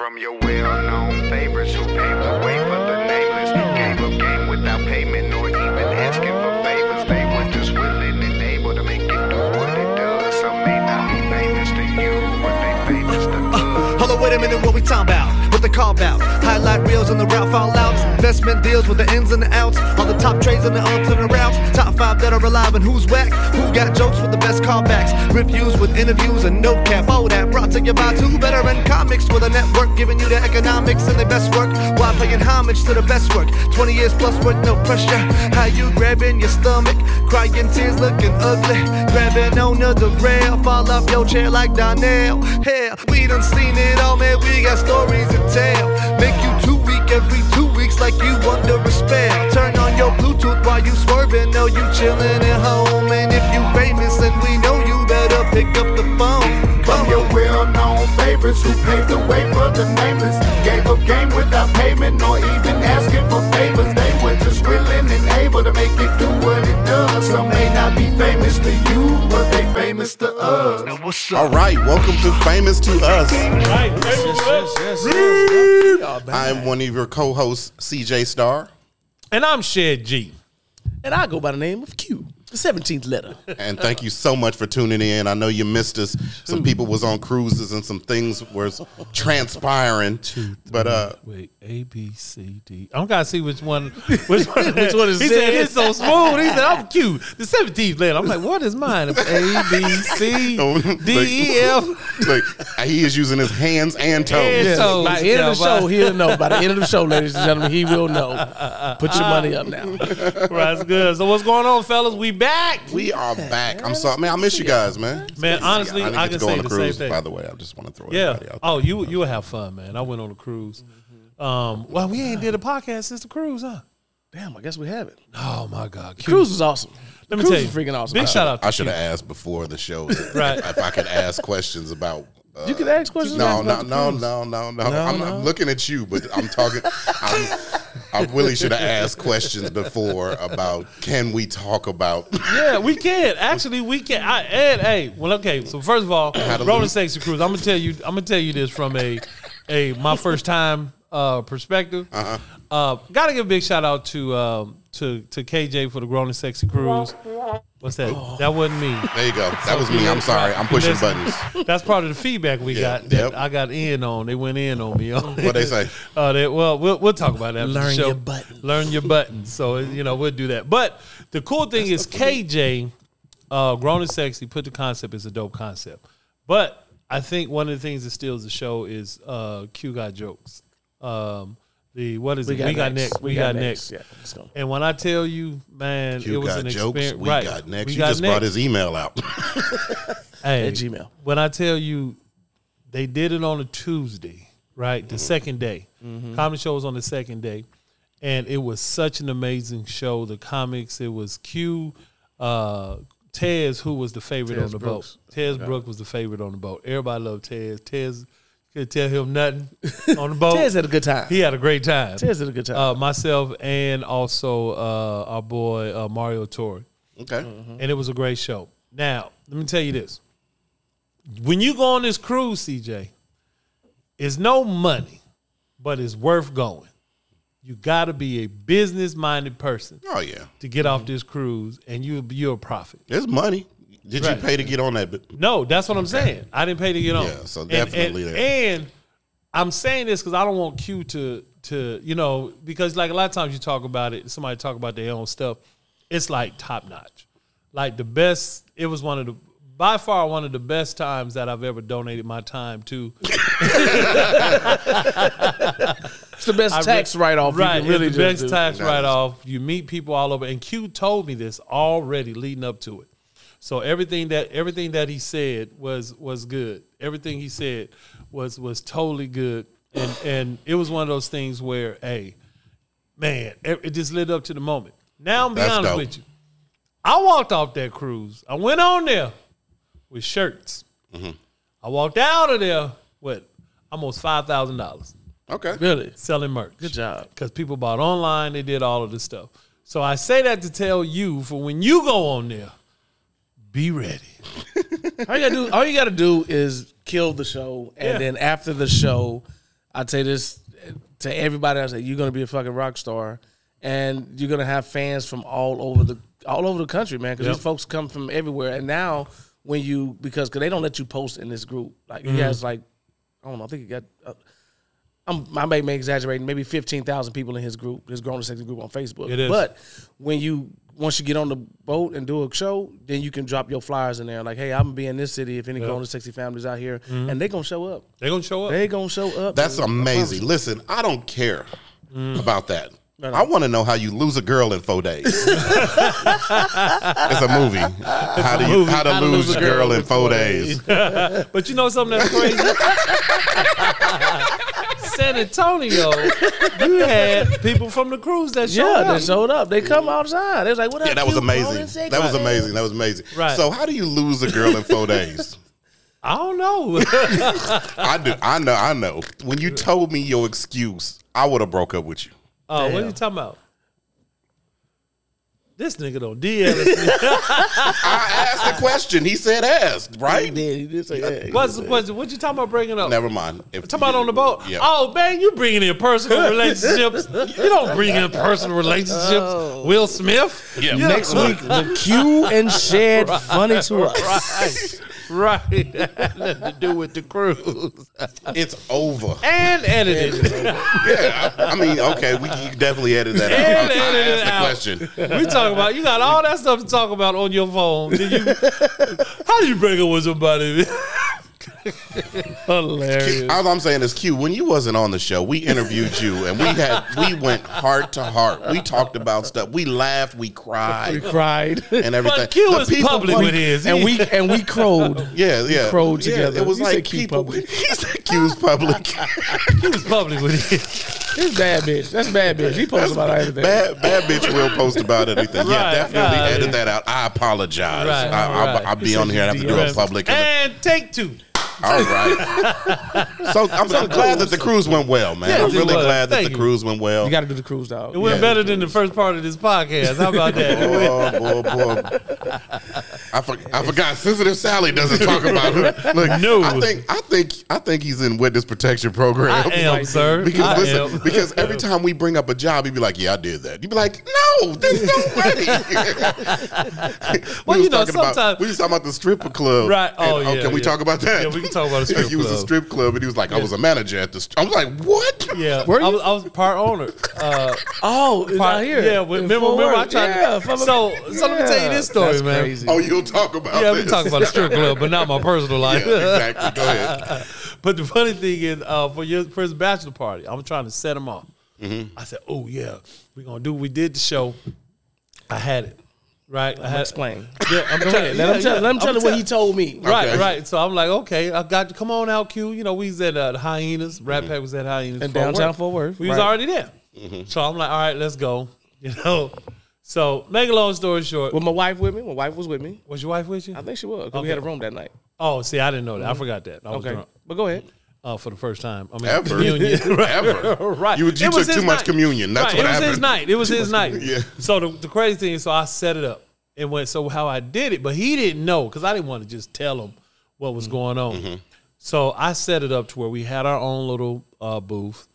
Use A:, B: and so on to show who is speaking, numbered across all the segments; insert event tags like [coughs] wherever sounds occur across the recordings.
A: from your well-known favorites who paved the way for the nameless. Gave up game without payment nor even asking for favors. They were just willing and able to make it do what it does. Some may not be famous to you, but they famous to uh, us.
B: Hold on, wait a minute, what we talking about? What they call about? Highlight reels on the route fallouts. Investment deals with the ins and the outs. All the top trades and the alternate routes. Top five that are alive and who's whack? Who got jokes with the best callbacks? Reviews with interviews and no cap. All that brought to you by two veteran comics with a network giving you the economics and the best work while paying homage to the best work. 20 years plus with no pressure. How you grabbing your stomach? Crying tears looking ugly. Grabbing onto the rail. Fall off your chair like Donnell. Hell, we done seen it all, man. We got stories to tell. Make you two week every two weeks like you under a spell. Turn on your Bluetooth while you swerving. Know you chilling at home. And if you famous and we know you better pick up the phone.
C: From your well-known favorites who paved the way for the nameless. Gave up game without payment nor even asking for favors. They were just willing and able to make it do what it does. Some may not be famous to you, but they famous to us.
A: Now what's up?
D: right, welcome to Famous to Us.
E: Right,
D: I'm one of your co-hosts, CJ Star,
E: And I'm Shed G.
F: And I go by the name of Q, the 17th letter.
D: and thank you so much for tuning in. I know you missed us. Some people was on cruises and some things was transpiring, but uh,
E: Wait, A B C D. I don't gotta see which one. [laughs] Which one?
F: Which one is
E: He said it's so smooth. He said I'm cute. The seventeenth letter. I'm like, what is mine? A B C [laughs] D E F.
D: like he is using his hands and toes.
E: Yeah. So-
F: by the end of the show, he'll know. By the end of the show, ladies and gentlemen, he will know. Put your money up now. [laughs]
E: Right, that's good. So what's going on, fellas? We back.
D: We are back. I'm sorry, man. I miss you guys, man.
E: Man, honestly,
D: I didn't
E: I
D: get
E: can
D: to go
E: say
D: on a
E: the
D: cruise,
E: same thing.
D: by the way. I just want to throw
E: Yeah.
D: everybody out.
E: Oh, you you will have fun, man. I went on a cruise. Um, well, we ain't did a podcast since the cruise, huh?
F: Damn, I guess we have it.
E: Oh my God, Q.
F: Cruise was awesome.
E: Let me
F: Cruise
E: tell you,
F: was freaking awesome.
E: Big shout out. To
D: I should
E: Q.
D: have asked before the show [laughs]
E: Right.
D: if I could ask questions about. Uh,
F: You can ask questions.
D: No,
F: about
D: no,
F: the
D: no,
F: cruise.
D: no, no, no.
F: No,
D: I'm,
F: no.
D: I'm looking at you, but I'm talking. I'm, [laughs] I really should have asked questions before about can we talk about
E: Yeah, we can. Actually, we can. I, and hey, well, okay. So first of all,
D: to
E: Rolling
D: lose.
E: Sexy Cruise. I'm gonna tell you. I'm gonna tell you this from a a my first time uh, perspective. Uh-huh. Uh, gotta give a big shout out to um, to to KJ for the Grown and Sexy Cruise. What's that? That wasn't me.
D: There you go. That was me. I'm sorry. I'm pushing buttons. [laughs]
E: That's part of the feedback we
D: Yeah,
E: got. That
D: yep.
E: I got in on. They went in on me. [laughs]
D: What they say?
E: Uh, they, well, well, we'll talk about that.
F: Learn your buttons.
E: Learn your buttons. So you know we'll do that. But the cool thing is KJ, uh, grown and sexy, put the concept as a dope concept. But I think one of the things that steals the show is uh, Q got jokes. Um, the what is
F: We
E: it?
F: got
E: we got
F: next.
E: next. We, got, next.
F: Yeah, let's go.
E: And when I tell you, man,
D: You
E: it was
D: got
E: an
D: jokes.
E: experience.
D: We
E: right.
D: got next.
E: We
D: you
E: got
D: just brought his email out. [laughs]
E: Hey,
F: At Gmail.
E: When I tell you, they did it on a Tuesday, right? The second day. Comedy show was on the second day, and it was such an amazing show. The comics, it was Q, uh, Tez, who was the favorite on the
F: Brooks.
E: boat. Tez Brooks was the favorite on the boat. Everybody loved Tez. Tez could tell him nothing [laughs] on the boat.
F: Tez had a good time.
E: he had a great time.
F: Tez had a good time.
E: Uh, myself and also uh, our boy uh, Mario Torre
D: okay.
E: and it was a great show. Now, let me tell you this: when you go on this cruise, CJ, it's no money, but it's worth going. You got to be a business-minded person
D: Oh yeah.
E: to get off this cruise, and you you're a profit.
D: There's money. Did
E: Right.
D: you pay to get on that?
E: No, that's what I'm saying. I didn't pay to get on.
D: Yeah, so definitely
E: And,
D: there.
E: and I'm saying this because I don't want Q to to you know because like a lot of times you talk about it, somebody talk about their own stuff. It's like top notch, like the best. It was one of the by far one of the best times that I've ever donated my time to.
F: it's the best [laughs]
E: I
F: tax
E: re-
F: write off.
E: Right,
F: you can really
E: it's the best
F: do.
E: tax
D: That
E: write off. You meet people all over, and Q told me this already leading up to it. So everything that everything that he said was was good. Everything he said was was totally good, and and it was one of those things where, hey, man, it, it just lit up to the moment. Now I'm be
D: That's
E: honest
D: dope.
E: with you. I walked off that cruise. I went on there with shirts.
D: Mm-hmm.
E: I walked out of there with almost five thousand dollars
D: okay.
F: Really?
E: selling merch.
F: Good job.
E: Because people bought online, they did all of this stuff. So I say that to tell you for when you go on there, be ready.
F: All you gotta do, all you gotta do is kill the show, and
E: Yeah.
F: then after the show, I say this to everybody. I say you're gonna be a fucking rock star, and you're gonna have fans from all over the all over the country, man. Because
E: Yep.
F: these folks come from everywhere, and now when you because cause they don't let you post in this group, like
E: Mm-hmm.
F: he has like I don't know, I think he got. Uh, I'm, I may be exaggerating, maybe fifteen thousand people in his group, his grown and sexy group on Facebook.
E: It is.
F: But when you once you get on the boat and do a show, then you can drop your flyers in there, like, "Hey, I'm gonna be in this city. If any grown and sexy families out here,
E: Mm-hmm.
F: and they gonna show up.
E: They gonna show up.
F: They gonna show up.
D: That's
F: dude. I
D: amazing. Listen, I don't care
E: Mm.
D: about that. I want to know how you lose a girl in four days. [laughs] it's a movie. How do you
E: movie.
D: how to lose a girl in four days? [laughs]
E: But you know something that's crazy? [laughs] San Antonio, you had people from the cruise that showed
F: Yeah,
E: up.
F: they showed up. They come outside. They was like, "What up?"
D: Yeah, that was
F: cute
D: amazing. That was amazing. That was amazing.
E: Right.
D: So how do you lose a girl in four days? [laughs]
E: I don't know. [laughs]
D: I do. I know. I know. When you told me your excuse, I would have broke up with you.
E: Oh, what are you talking about? This nigga don't DL. us. [laughs]
D: I asked the question. He said asked,
F: He
D: right?
F: did. He did say that.
E: What's the question? What you talking about bringing up?
D: Never mind. If
E: Talking about on the boat?
D: Yeah.
E: Oh man, you bringing in personal [laughs] relationships. You don't bring in personal relationships. Oh. Will Smith?
D: Yeah.
F: Next week, the Q and Shed funny to us.
E: Right. Right. [laughs] Nothing to do with the cruise.
D: It's over.
E: And edited.
D: Uh, yeah. I, I mean, okay, we can definitely edit that
E: And
D: out. I, I
E: edit it
D: asked the
E: out.
D: question.
E: We talking about you got all that stuff to talk about on your phone. Did you, [laughs] how do you break up with somebody? [laughs]
F: Hilarious.
D: All I'm saying is, Q, when you wasn't on the show, we interviewed you and we had we went heart to heart. We talked about stuff. We laughed, we cried.
F: We
D: cried,
F: cried.
D: and everything.
E: But Q
D: The
E: is public with his.
F: and we and we crowed.
D: Yeah, yeah.
F: crowed
D: Yeah,
F: together.
D: it was
F: You
D: like
F: said Q
D: people.
F: public. [laughs]
D: He said Q's public.
E: he was public with his.
F: It's bad bitch. That's bad bitch. He posts about everything.
D: Bad, bad bitch will post about anything. Yeah,
E: Right,
D: definitely
E: right.
D: edit that out. I apologize.
E: Right,
D: I, I'll,
E: right.
D: I'll be on here and have to do a public.
E: And take two.
D: All right. [laughs] So I'm, I'm glad that the cruise went well, man.
E: Yes,
D: I'm really
E: was.
D: glad that
E: Thank
D: the
E: you.
D: cruise went well.
F: You got to do the cruise dog.
E: It went
D: Yeah.
E: better than the first part of this podcast. How about that?
D: Oh [laughs] boy, boy! [laughs] I, for, I forgot. Sensitive Sally doesn't talk about her. Look,
E: No.
D: I think I think I think he's in witness protection program.
E: I am, sir.
D: Because
E: I
D: listen,
E: am.
D: because every time we bring up a job, he'd be like, "Yeah, I did that." You'd be like, "No, there's no way."
E: Well,
D: we
E: you know,
D: talking about
E: sometimes-
D: we just talking about the stripper club,
E: Right. Oh, oh
D: And,
E: yeah,
D: Can we talk about that?
E: Yeah, we can talk about the [laughs] strip club.
D: he was a strip club, and he was like, "I was a manager at the." St-. I was like, "What?"
E: Yeah,
F: Were
E: I
F: you?
E: was, I was part owner. Uh, [laughs]
F: Oh, it's
E: part,
F: out here.
E: Yeah, well,
F: In
E: remember,
F: Fort
E: remember I
F: Worth.
E: tried
F: Yeah,
E: to.
F: from-
E: So, so let me tell you this story,
F: That's
E: man.
F: crazy.
D: Oh, you'll talk about.
E: Yeah, we
D: this.
E: talk about the strip club, but not my personal
D: yeah,
E: life.
D: exactly. Go ahead. [laughs]
E: But the funny thing is, uh, for your first bachelor party, I'm trying to set him off.
D: Mm-hmm.
E: I said, "Oh yeah, we're gonna do." We did the show. I had it right. I had uh,
F: Explain.
E: Yeah, I'm [laughs] telling.
F: ahead. Let him tell. Let him tell you what he told me.
E: Right,
D: Okay.
E: right. So I'm like, okay, I got you. Come on out, Q. You know, we was at uh, the Hyenas. Rat mm-hmm. Pack was at Hyenas
F: In downtown. Fort Worth,
E: We was already there. Mm-hmm. So I'm like, all right, let's go. [laughs] You know. So make a long story short,
F: With my wife with me. My wife was with me.
E: was your wife with you?
F: I think she was. 'cause We had a room that night.
E: Oh, see, I didn't know that. I forgot that. I was
F: Okay,
E: drunk.
F: but go ahead.
E: Uh, for the first time. I mean,
D: Ever.
E: communion. [laughs] [laughs]
D: Ever. [laughs]
E: right.
D: You- you took too
E: his
D: much communion. That's
E: right.
D: what
E: it was his night. It was his night.
D: Yeah.
E: So the, the crazy thing is, so I set it up and went. So how I did it, but he didn't know because I didn't want to just tell him what was going on.
D: Mm-hmm.
E: So I set it up to where we had our own little uh, booth.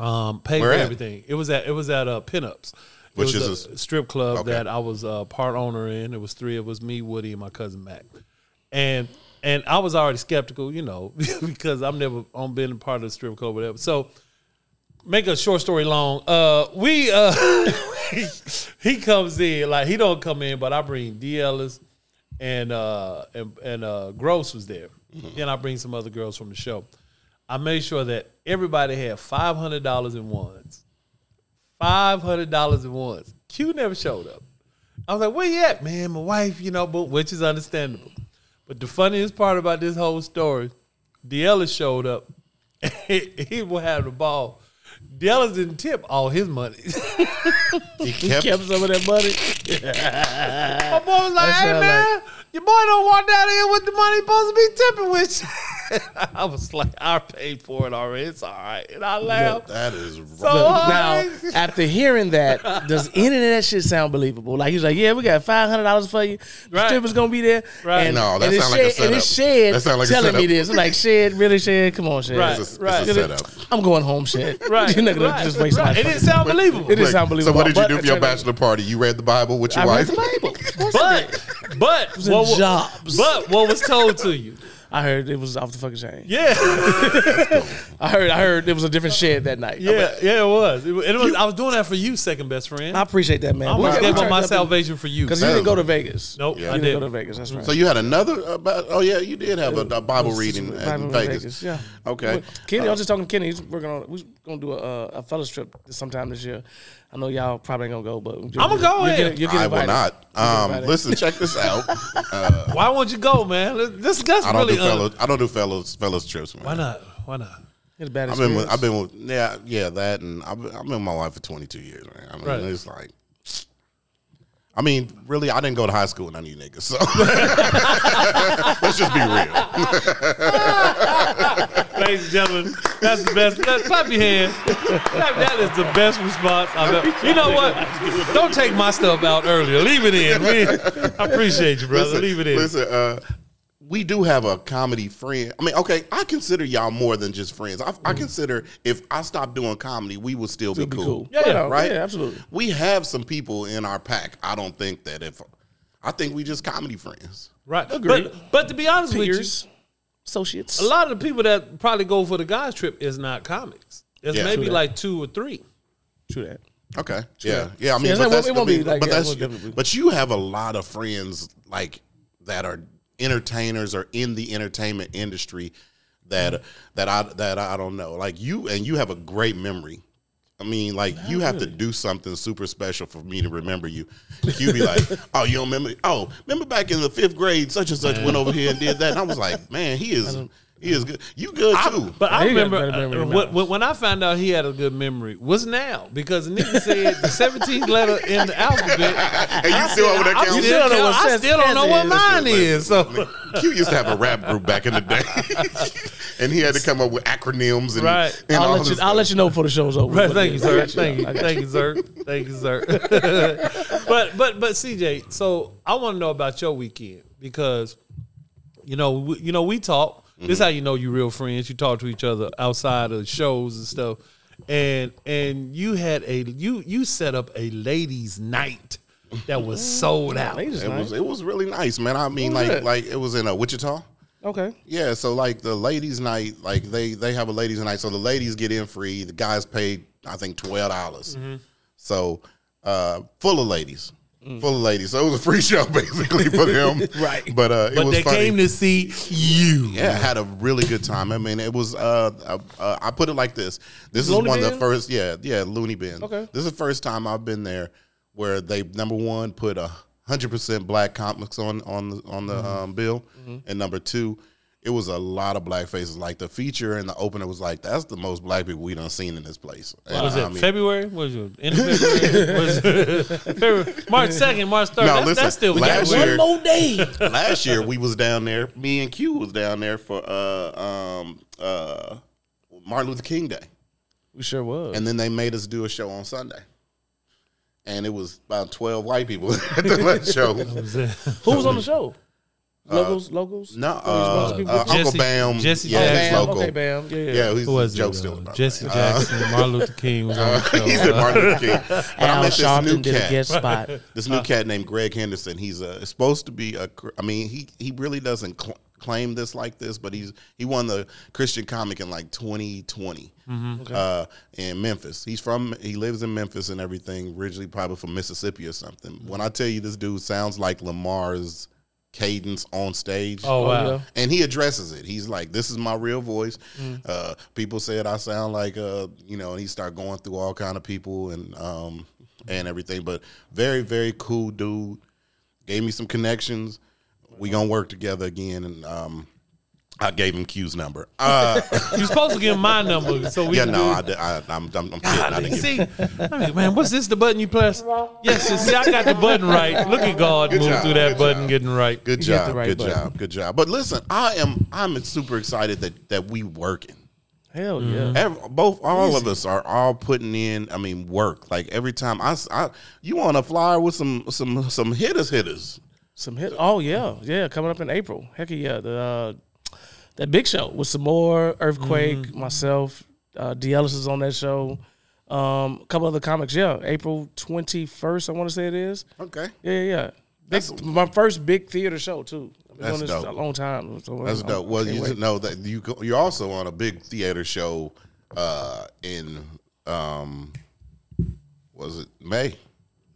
E: Um, paid
D: Where
E: for
D: at?
E: everything. It was at it was at uh, Pinups, It
D: Which
E: was
D: is
E: a
D: a-
E: strip club
D: Okay.
E: that I was uh, part owner in. It was three of us, me, Woody, and my cousin Mac. And and I was already skeptical, you know, [laughs] because I've never on been a part of the strip club or whatever. So make a short story long. Uh, we uh, [laughs] he comes in like he don't come in, but I bring D. Ellis and uh and, and uh Gross was there. Then I bring some other girls from the show. I made sure that everybody had five hundred dollars in ones. Five hundred dollars in ones. Q never showed up. I was like, "Where you at, man? My wife, you know," but which is understandable. But the funniest part about this whole story, D. Ellis showed up. he, [laughs] he will have the ball. D. Didn't tip all his money. [laughs]
D: He kept,
F: Kept some of that money.
E: My boy was like,
F: That
E: "Hey
F: sound
E: man, your boy don't walk down here with the money he supposed to be tipping with." [laughs] I was like, I paid for it already. It's all right. And I laughed.
D: That is
E: So
D: rough.
F: Now, after hearing that, does any of that shit sound believable? Like he's like, "Yeah, we got five hundred dollars for you. The
E: Right.
F: stripper's gonna be there."
E: Right.
F: And,
D: No, that
F: and it's
D: sound like a
F: Shed- And it's
D: setup.
F: Shed
D: That sound like a
F: telling me
D: setup.
F: this. I'm like, Shed, really, Shed? Come on, Shed.
E: Right.
D: It's a, it's
E: Right.
D: a setup.
F: I'm going home, Shed. [laughs]
E: Right.
F: You're not gonna
E: right,
F: just waste
E: right.
F: my.
E: It
F: fucking-
E: didn't sound believable.
F: It didn't sound believable.
D: So what did you
F: but
D: do
F: I
D: for your bachelor party? You read the Bible with your
F: I read
D: wife?
F: the Bible. Of course I did.
E: But but
F: in
E: what,
F: jobs.
E: but what was told to you?
F: I heard it was off the fucking chain.
E: Yeah, [laughs]
F: I heard. I heard it was a different shed that night.
E: yeah, yeah. It was. It, it was. I was doing that for you, second best friend.
F: I
E: I
F: appreciate that, man.
E: almost gave up my salvation for you.
F: because you didn't go to Vegas.
E: Nope,
F: you
E: I
F: didn't
E: didn't.
F: go to Vegas. That's right.
D: So you had another uh, about? Oh yeah, you did have a, a Bible reading
F: Bible
D: in
F: in
D: Vegas.
F: Yeah.
D: Okay.
F: Kenny, I was uh, just talking to Kenny. He's working on. We're gonna do a, uh, a fellas trip sometime this year. I know y'all probably ain't gonna go, but I'm
E: I'ma go ahead.
D: I will not. Um, listen, check this out. [laughs]
E: Why won't you go, man? This that's
D: I don't
E: really.
D: Do
E: un-
D: fellows. I don't do fellows fellows trips, man.
E: Why not? Why not?
F: It's a bad
D: I've been with,
F: experience.
D: I've been with yeah yeah that and I've been, I've been with my wife for 22 years, man. I mean,
E: Right.
D: it's like. I mean, really, I didn't go to high school with none of you niggas, so [laughs] let's just be real. [laughs]
E: Ladies and gentlemen, that's the best. That, clap your hands. That is the best response I've ever. You know what? Don't take my stuff out earlier. Leave it in. We, I appreciate you, brother.
D: listen,
E: Leave it in.
D: Listen, uh, we do have a comedy friend. I mean, okay, I consider y'all more than just friends. I, I mm-hmm. consider if I stopped doing comedy, we would still, be,
F: be
D: cool.
F: cool.
E: Yeah, yeah.
D: right.
F: Yeah, absolutely.
D: We have some people in our pack. I don't think that if I think we just comedy friends.
E: Right.
F: Agreed.
E: But but to be honest with
F: you, associates.
E: a lot of the people that probably go for the guys trip is not comics. It's
D: Yeah.
E: maybe like two or three.
F: True that.
D: Okay. Yeah. Yeah. I mean,
F: Yeah,
D: but that's,
F: it won't
D: I mean,
F: be like
D: but
F: that. It
D: that's,
F: won't be.
D: but you have a lot of friends like that are entertainers or in the entertainment industry that
F: Mm-hmm.
D: that I that I don't know. Like you and you have a great memory. I mean, like you have to do something super special for me to remember you. You be like, [laughs] oh, you don't remember? Oh, remember back in the fifth grade, such and such went over here and did that. And I was like, man, he is he is good. You good too.
E: But I
F: He got
E: remember
F: better memory
E: uh,
F: than
E: when,
F: I.
E: when, when I found out he had a good memory was now because the nigga said the 17th letter in the alphabet. [laughs]
D: and you still over there
E: I
D: counting?
E: still,
F: don't know what
E: I still don't know what
F: is.
E: mine is. So
D: Q used to have a rap group back in the day, [laughs] and he had to come up with acronyms and,
E: Right.
D: and
F: I'll
D: all
F: let you.
D: this
F: I'll let you know before the show's over.
E: Right, thank
F: yeah,
E: you, sir. Thank you,
F: I
E: thank you, sir. Thank you, sir. [laughs] but but but CJ, so I want to know about your weekend because you know we, you know we talk. This is how you know you real friends. You talk to each other outside of shows and stuff. And and you had a you you set up a ladies' night that was sold out.
F: Ladies'
D: It
F: night.
D: was it was really nice, man. I mean, like
F: it?
D: like it was in uh, Wichita.
F: Okay.
D: Yeah, so like the ladies' night, like they they have a ladies' night, so the ladies get in free. The guys paid, I think, twelve dollars.
F: Mm-hmm.
D: So uh, full of ladies, full of ladies. So it was a free show [laughs] basically for them,
F: Mm. [laughs] Right.
D: But uh, it
E: But
D: was
E: they
D: funny.
E: came to see you.
D: Yeah, I had a really good time. I mean, it was. Uh, uh, uh, I put it like this: This is
F: Looney
D: one of the first. Yeah, yeah, Loony Bin.
F: Okay.
D: This is the first time I've been there where they number one put a hundred percent black comics on on the on the
F: Mm-hmm.
D: um, bill, and number two. It was a lot of black faces. Like the feature and the opener was like, "That's the most black people we done seen in this place." And,
E: was it
D: I mean-
E: February? Was it end of February? was [laughs] February? March second, March third.
D: No,
E: that's,
D: listen,
E: that's still
D: last year-
F: One more day. [laughs]
D: last year we was down there. Me and Q was down there for uh um uh Martin Luther King Day.
F: we sure was.
D: And then they made us do a show on Sunday. And it was about 12 white people [laughs] at the show.
F: Who was on the show? Locals, locals.
D: No, uh,
F: these people?
D: uh, Uncle
E: Jesse-
D: Bam.
E: Jesse
D: yeah,
E: Jackson.
D: he's
F: Bam.
D: local.
F: Okay, Bam. Yeah, yeah.
D: Yeah, he's
E: Who was
D: a joke
E: it?
D: still.
E: though? Jesse Jackson, Martin Luther King was on the [laughs] show.
D: He's at Martin Luther King. But I
F: Al
D: met this new
F: Sharpton did a
D: cat.
F: guest spot. [laughs]
D: This new cat named Greg Henderson. He's uh, supposed to be a. cr- I mean, he he really doesn't cl- claim this like this, but he's he won the Christian comic in like 2020 uh, in Memphis. He's from he lives in Memphis and everything. Originally, probably from Mississippi or something. When I tell you this dude sounds like Lamar's cadence on stage.
E: Oh wow!
D: And he addresses it. He's like, "This is my real voice." Uh, people said I sound like, uh, you know, and he start going through all kind of people and um, and everything. But very, very cool dude. Gave me some connections. We gonna work together again, and um, I gave him Q's number. [laughs] Uh,
E: You're supposed to give him my number so we
D: yeah,
E: can
D: no,
E: do
D: I, did- I, I'm, I'm, I'm kidding. I didn't give
E: See, I mean, man, what's this? The button you press? Yes, yes, see, I got the button right. Look at God
D: Good
E: move
D: job,
E: through that
D: good
E: button,
D: job.
E: getting right.
D: Good
F: hit
D: job,
F: right
D: good
F: button.
D: job, good job. But listen, I am I'm super excited that that we working.
F: Hell
E: Mm-hmm.
F: yeah.
D: Every, both all of us are all putting in. I mean, work. Like every time I, s- I- you want a flyer with some some some hitters hitters.
F: Some hit. Oh yeah, yeah. Coming up in April. Heck yeah. The uh, that big show with some more earthquake.
E: Mm-hmm.
F: Myself, uh, D. Ellis is on that show. Um, a couple other comics. Yeah, April twenty first. I want to say it is.
D: Okay,
F: Yeah, yeah. yeah. Big, my first big theater show too. I've been
D: That's
F: doing this a long time. So
D: that's dope. Well, you
F: wait.
D: know that you go, you're also on a big theater show uh, in um, was it May?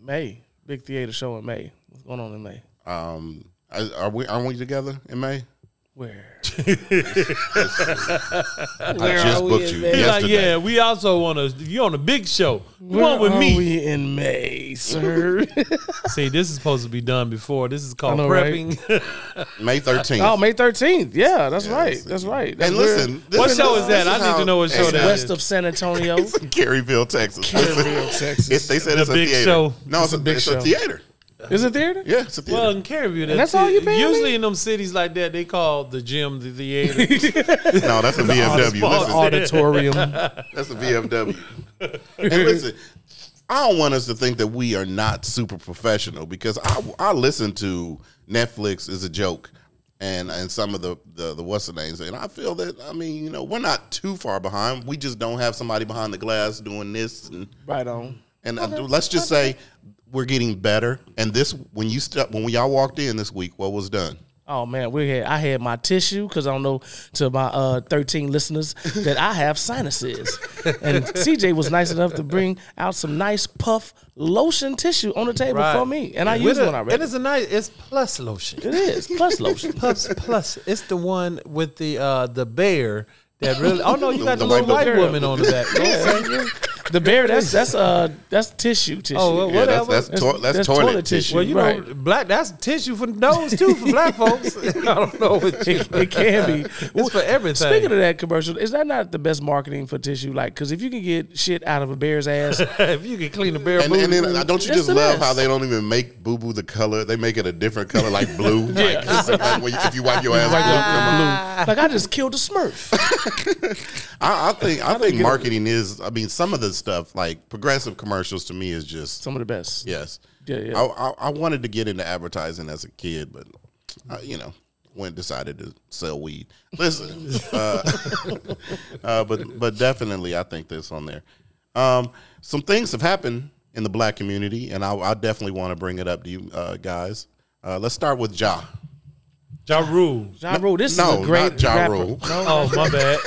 F: May big theater show in May. What's going on in May?
D: Um, are are we aren't we together in May?
F: Where? [laughs]
D: I just
F: are we
D: booked
F: in
D: you
F: May?
E: He's like,
D: yesterday.
E: yeah, we also want to. You on a big show. You
F: Where
E: on with
F: are
E: me?
F: we in May, sir? [laughs]
E: See, this is supposed to be done before. This is called
F: I know, right?
E: prepping. [laughs]
D: May 13th.
F: oh, May thirteenth. Yeah, that's right.
D: Yes.
F: That's right. That's
D: and
F: where-
D: listen, this
E: What
D: is-
E: show is
D: this
E: that? I need
D: how-
E: to know what show
D: it's
E: that
F: west of San Antonio.
D: It's in Kerrville, Texas.
F: Kerrville, Texas.
D: It's, they said it's a
E: big
D: theater.
E: show.
D: No, it's, a,
F: big
D: it's
F: show.
D: a theater.
F: Is it theater?
D: Yeah, it's a theater.
E: Well, in Kerrville,
F: And that's all you paying
E: Usually
F: me?
E: in them cities like that, they call the gym the theater. [laughs]
D: no, that's a VFW.
E: small
D: Listen,
F: Auditorium.
D: that's a VFW. and listen, I don't want us to think that we are not super professional because I, I listen to Netflix is a joke. And, and some of the, the the what's the names and I feel that I mean you know we're not too far behind we just don't have somebody behind the glass doing this and
F: right on.
D: And uh, let's just say we're getting better. And this, when you step, when y'all walked in this week, what was done?
F: Oh man, we had I had my tissue because I don't know to my uh, thirteen listeners that I have sinuses, [laughs] and CJ was nice enough to bring out some nice puff lotion tissue on the table
E: Right.
F: for me, and I
E: With
F: used
E: a-
F: one already.
E: It is a nice. It's plus lotion.
F: it is plus lotion. [laughs]
E: Plus, plus, it's the one with the uh the bear that really. Oh no, you got the,
D: The
E: little
D: white
E: white woman on the back. [laughs]
F: Yeah. the bear that's that's uh that's tissue tissue.
E: Oh, well,
D: Yeah, that's
E: Whatever.
D: that's, to- that's, toilet, tissue.
E: Well, you
F: Right.
E: know, black. That's tissue for nose too for black [laughs] folks. [laughs] I don't know. What
F: it, it can be.
E: it's for everything.
F: Speaking of that commercial, is that not the best marketing for tissue? Like, because if you can get shit out of a bear's ass, [laughs]
E: if you can clean the bear
D: And,
E: booty,
D: and then uh, don't you just love how they don't even make boo boo the color? They make it a different color, like blue. yeah. Like, like when you, if you wipe your ass
F: like,
D: blue.
F: blue. like I just killed a Smurf.
D: I, I think I think marketing is. I mean, some of the stuff like progressive commercials to me is just
F: Some of the best.
D: yes.
F: Yeah, yeah.
D: I, I, I wanted to get into advertising as a kid, but uh, you know, went decided to sell weed. Listen, uh, [laughs] uh, but but definitely, I think this on there. Um, some things have happened in the black community, and I, I definitely want to bring it up to you uh, guys. Uh, let's start with Ja.
E: Ja Rule.
F: Ja Rule, this
D: no,
F: is a great
D: not Ja
F: rapper.
D: Rule.
F: No,
E: Oh my bad.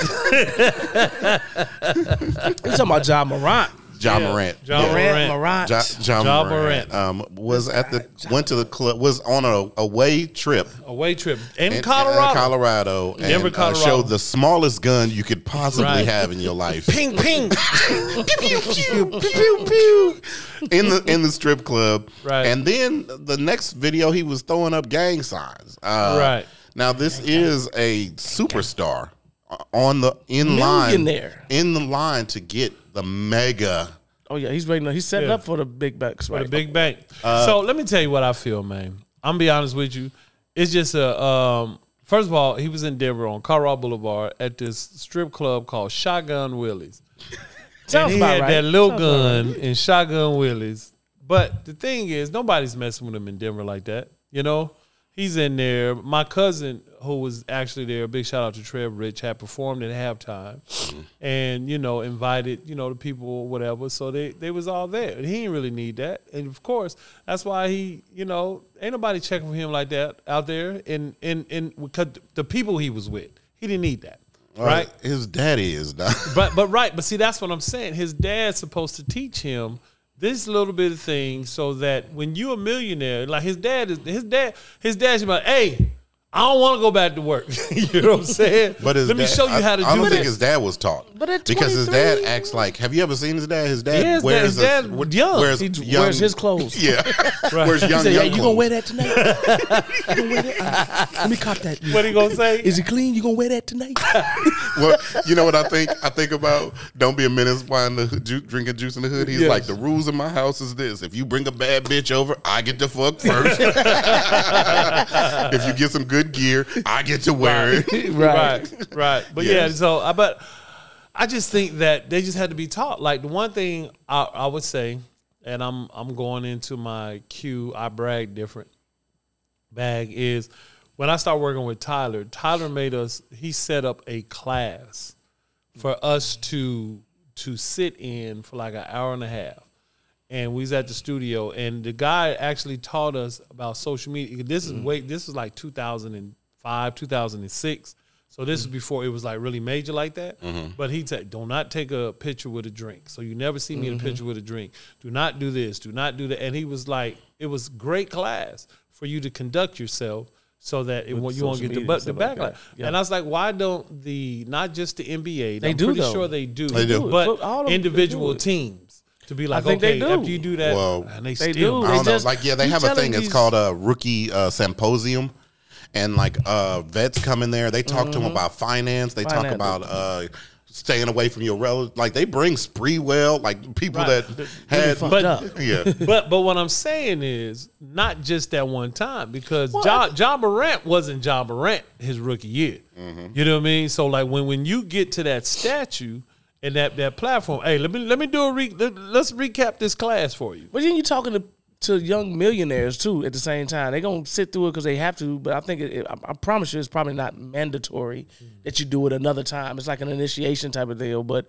E: [laughs]
F: you talking about Ja Morant.
D: Ja
E: Yeah,
D: Morant.
E: Ja
D: Yeah.
E: Morant.
F: Morant.
D: Ja, ja,
E: Ja
D: Morant, um, was at the went to the club was on a away trip
E: Away trip in,
D: in
E: Colorado.
D: in Colorado, and
E: Denver,
D: uh, showed the smallest gun you could possibly
E: Right.
D: have in your life [laughs]
F: Ping ping.
D: pew, [laughs] pew, pew, pew, pew, in the in the strip club.
E: Right.
D: And then the next video, he was throwing up gang signs. Uh,
E: Right.
D: Now this is a superstar uh, on the in line in the line to get the mega.
F: Oh yeah, he's waiting. He's setting
E: Yeah.
F: up for the big bucks,
E: for
F: right?
E: the big bank.
D: Uh,
E: so let me tell you what I feel, man. I'm gonna be honest with you. It's just a um, first of all, he was in Denver on Colorado Boulevard at this strip club called Shotgun Willie's. [laughs]
F: Sounds
E: and he
F: about
E: had
F: right.
E: that little
F: Sounds about
E: gun in Shotgun Willie's. But the thing is, nobody's messing with him in Denver like that. You know, he's in there. My cousin, who was actually there, big shout out to Trev Rich, had performed at halftime, mm-hmm. and you know, invited you know the people or whatever. So they they was all there. And he didn't really need that, and of course, that's why he you know ain't nobody checking for him like that out there. And, and, and because the people he was with, he didn't need that, right?
D: His daddy is not. [laughs]
E: but but right, but see that's what I'm saying. His dad's supposed to teach him this little bit of thing so that when you're a millionaire, like his dad is his dad, his dad's like, hey, I don't want to go back to work. [laughs] you know what I'm saying?
D: But his
E: let me
D: dad-
E: show you how to
D: I
E: do it.
D: I don't think
E: this.
D: his dad was taught.
F: But at
D: because his dad acts like. Have you ever seen his dad? His dad
E: Yeah, his dad-
D: wears
E: his
D: a-
E: dad
D: what-
E: young.
D: Wears
F: He
D: young,
F: wears his clothes. [laughs]
D: Yeah, [laughs] wears young.
F: He said,
D: young
F: "Hey, you gonna wear that tonight? you gonna wear that? Ah, let me cop that.
E: what he gonna say?
F: Is it clean? You gonna wear that tonight?
D: well, you know what I think? I think about don't be a menace buying the ju- drinking juice in the hood. He's
E: Yes.
D: like the rules in my house is this: if you bring a bad bitch over, I get to fuck first. if you get some good gear, I get to wear it. [laughs]
E: right, right. But yeah, so I but I just think that they just had to be taught. Like the one thing I, I would say, and I'm I'm going into my Q, I brag different bag is when I start working with Tyler. Tyler made us. He set up a class for us to to sit in for like an hour and a half. And we was at the studio, and the guy actually taught us about social media. This is mm. way. This is like 2005, 2006. So this is mm. before it was like really major like that. Mm-hmm. But he said, "Do not take a picture with a drink. So you never see me in a mm-hmm. picture with a drink. Do not do this. Do not do that." And he was like, "It was great class for you to conduct yourself." So that it, won't- you won't get the, the
F: like
E: backlash.
F: that. Yeah.
E: And I was like, why don't the not just the NBA?
F: They
E: I'm
F: do,
E: pretty
F: though.
E: sure they do.
D: They do.
E: But
F: all of them, they
E: individual
F: do
E: teams to be like,
F: think they
E: okay,
F: do.
E: after you do that,
D: Well,
E: and they,
F: they
E: still
F: do.
D: I don't know.
F: just-
D: Like, yeah, they have a
F: telling
D: thing. It's called a rookie uh, symposium, and like uh, vets come in there. They talk to them about finance. They talk about uh, staying away from your relatives. Like they bring Sprewell, like people
E: Right.
D: that had.
F: fucked
E: But-
F: up.
D: yeah, [laughs]
E: but but what I'm saying is not just that one time because
F: Well,
E: John Ja Morant wasn't Ja Morant his rookie year.
F: Mm-hmm.
E: You know what I mean? So like when when you get to that statue and that that platform, hey, let me let me do a re, let, let's recap this class for you.
F: But then you're talking to, to young millionaires too at the same time. They're gonna sit through it because they have to. But I think it, it- I, I promise you, it's probably not mandatory that you do it another time. It's like an initiation type of deal. But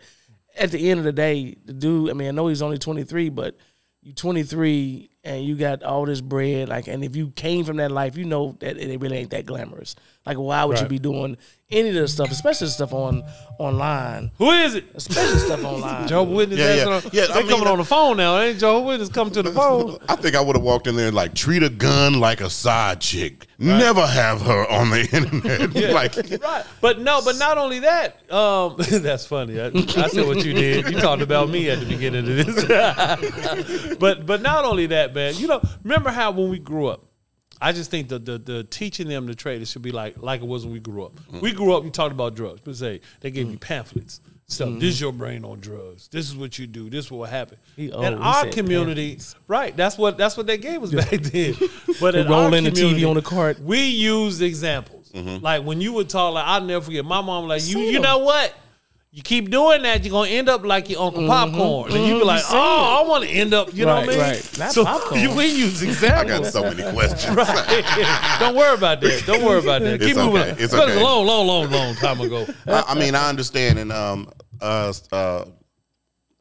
F: at the end of the day, the dude. I mean, I know he's only 23, but you 23 and you got all this bread. Like, and if you came from that life, you know that it really ain't that glamorous. Like, why would you be doing any of the stuff, especially the stuff on online,
E: Who is it?
F: especially stuff online? [laughs]
E: Joe Witness.
D: Yeah, yeah. Yeah,
E: they
D: I mean,
E: coming on the phone now. Ain't Jehovah Witness coming to the [laughs] phone?
D: I think I would have walked in there and like treat a gun like a side chick. Never have her on the [laughs] internet. like
E: Right. But no, but not only that. Um, that's funny. I, I said what you did. You talked about me at the beginning of this. but but not only that, man. You know, remember how when we grew up, I just think the the, the teaching them the trade it should be like like it was when we grew up. Mm. We grew up. We talked about drugs. But say they gave you mm. pamphlets. So mm-hmm. this is your brain on drugs. This is what you do. This is what happened.
F: He
E: in our community,
F: pamphlets.
E: right? That's what that's what they gave us [laughs] back then. But in [laughs]
F: roll
E: our
F: in the TV on the cart.
E: we used examples. Mm-hmm. Like when you would talk, like I'll never forget. My mom like you. You know what? You keep doing that, you're gonna end up like your Uncle Popcorn, and you be
F: mhm,
E: like, "Oh, I want to end up." You know what I
F: Right,
E: mean?
F: right. Not
E: so
F: popcorn.
E: we use
D: I
E: examples.
D: got so many [laughs] questions.
E: Don't worry about that. Don't worry about that.
D: It's
E: Keep moving.
D: okay.
E: on.
D: It's
E: That was
D: okay.
E: a long, long, long, long time ago.
D: I, I mean, I understand, and um, uh, uh,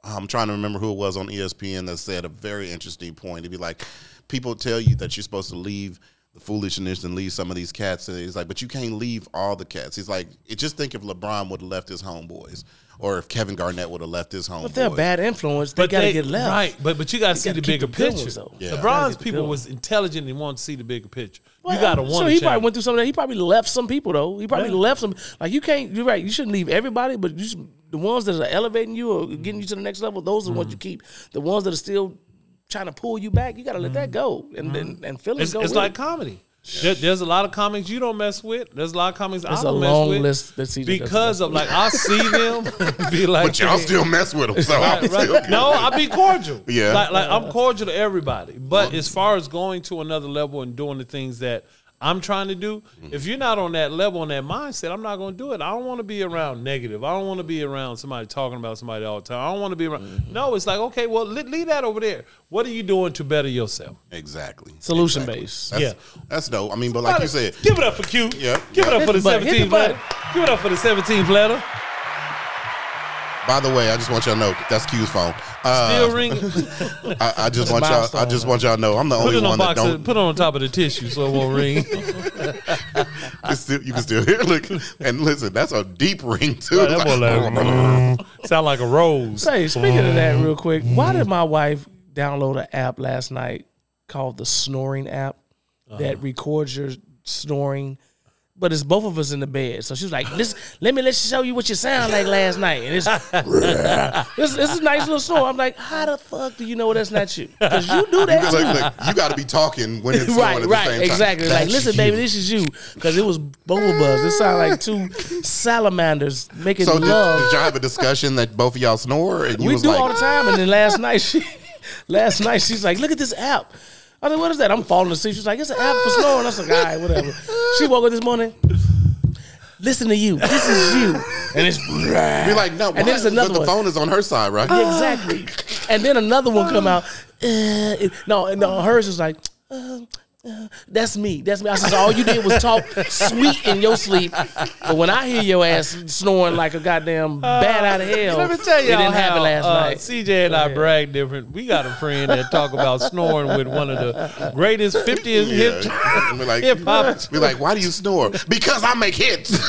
D: I'm trying to remember who it was on ESPN that said a very interesting point. It'd be like, people tell you that you're supposed to leave the foolishness and leave some of these cats, and he's like, but you can't leave all the cats. He's like, it, just think if LeBron would have left his homeboys, or if Kevin Garnett would have left his homeboys.
F: If they're a bad influence, they gotta get left.
E: Right, but but you got to see
F: gotta
E: the bigger
F: the
E: picture.
F: ones, though.
D: Yeah.
E: LeBron's
F: get the
E: people was intelligent and wanted to see the bigger picture.
F: Well,
E: you got to
F: I'm
E: want.
F: sure he probably went through some of that. He probably left some people though. He probably
E: Yeah.
F: left some. Like you can't. You're right. You shouldn't leave everybody, but you should, the ones that are elevating you or getting you to the next level, those are the ones you
E: Mm-hmm.
F: keep. The ones that are still trying to pull you back, you got to let that go and and, and feel it
E: Mm-hmm. It's,
F: go.
E: it's
F: with
E: like
F: it.
E: comedy. There- there's a lot of comics you don't mess with. There's a lot of comics I
F: There's
E: don't
F: a
E: mess
F: long
E: with
F: list that CJ doesn't
E: because of like I see [laughs] them be like,
D: but y'all still mess with them, so I'm
E: Right,
D: still
E: right. No, I be cordial.
D: Yeah.
E: like, like I'm cordial to everybody. But as far as going to another level and doing the things that I'm trying to do,
D: Mm-hmm.
E: if you're not on that level, on that mindset, I'm not going to do it. I don't want to be around negative. I don't want to be around somebody talking about somebody all the time. I don't want to be around.
D: Mm-hmm.
E: No, it's like okay, well, le- leave that over there. What are you doing to better yourself?
D: exactly
F: Solution
D: exactly.
F: based.
D: That's,
E: Yeah.
D: that's dope. I mean, but like you said,
E: give it up for Q.
D: Yeah,
E: give it up for the
F: Hit the button, hit the
E: 17th letter. Give it up for the 17th letter.
D: By the way, I just want y'all to know that's Q's phone. Uh,
E: Still ringing. [laughs]
D: I, I just want y'all. I just want y'all to know I'm the
E: Put
D: only
E: on
D: one that
E: box.
D: don't.
E: Put it on top of the tissue so it won't ring. [laughs]
D: Still, you can still hear. Look and listen. That's a deep ring too.
E: that boy like, [laughs] sound like a rose.
F: Say, speaking of that, real quick, why did my wife download an app last night called the Snoring app
E: Uh-huh.
F: that records your snoring but it's both of us in the bed. So she was like, "Listen, let me let you show you what you sound like last night." And it's [laughs] it's, it's a nice little snore. I'm like, "How the fuck do you know that's not you? Because you do that too."
D: look, you got to be talking when it's [laughs] going
F: Right,
D: the
F: right,
D: same time.
F: exactly. Like,
D: That's
F: listen,
D: you.
F: baby, this is you, because it was both of us. It sounded like two salamanders making
D: So did,
F: love.
D: did y'all have a discussion that both of y'all snore? And you
F: we do
D: like,
F: all the time. And then last night, she, [laughs] last night she's like, "Look at this app." I said, "What is that?" I'm falling asleep. She's like, "It's an app for snoring." I was like, "All right, whatever." She woke up this morning. Listen to you. This is you, and it's [laughs]
D: we're like, no,
F: And then there's another
D: But the
F: one.
D: phone is on her side, right?
F: exactly. And then another one come out. [laughs] Uh, it- no, no, hers is like. Uh, that's me. That's me. I said, all you did was talk sweet in your sleep. But when I hear your ass snoring like a goddamn bat out of hell,
E: Let me tell you
F: it didn't
E: how
F: happen last
E: uh,
F: night.
E: CJ and I brag different. We got a friend that talk about snoring with one of the greatest 50th hip
D: Yeah. Be like,
E: hip hop.
D: be like, why do you snore? Because I make hits. [laughs]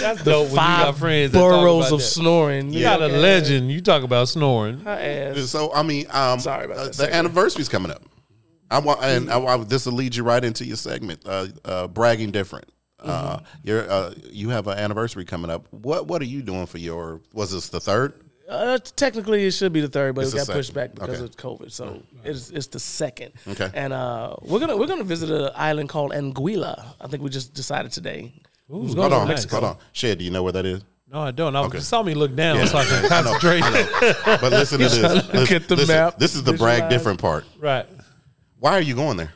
E: That's dope when got
F: Five
E: friends that talk
F: boroughs of
E: that.
F: snoring.
E: You got a legend. You talk about snoring.
F: Her ass.
D: so I mean, um,
F: Sorry about
D: uh, the
F: segue.
D: Anniversary's coming up. I want, and I, I, this will lead you right into your segment, uh, uh, bragging different. Uh,
F: Mm-hmm.
D: you're, uh, you have an anniversary coming up. What What are you doing for your? Was this the third?
F: Uh, technically, it should be the third, but
D: It's
F: it
D: the
F: got pushed back because
D: Okay.
F: of COVID. So it's it's the second.
D: Okay.
F: And uh, we're gonna we're gonna visit an island called Anguilla. I think we just decided today. Who's
D: Hold on,
E: nice.
D: hold on. Shed, do you know where that is?
E: No, I don't. I
D: Okay.
E: you saw me look down
D: Yeah.
E: so I can [laughs] concentrate.
D: But listen to [laughs] this.
F: look
D: Listen-
F: at the
D: listen,
F: map,
D: This is the brag different part.
E: right.
D: Why are you going there?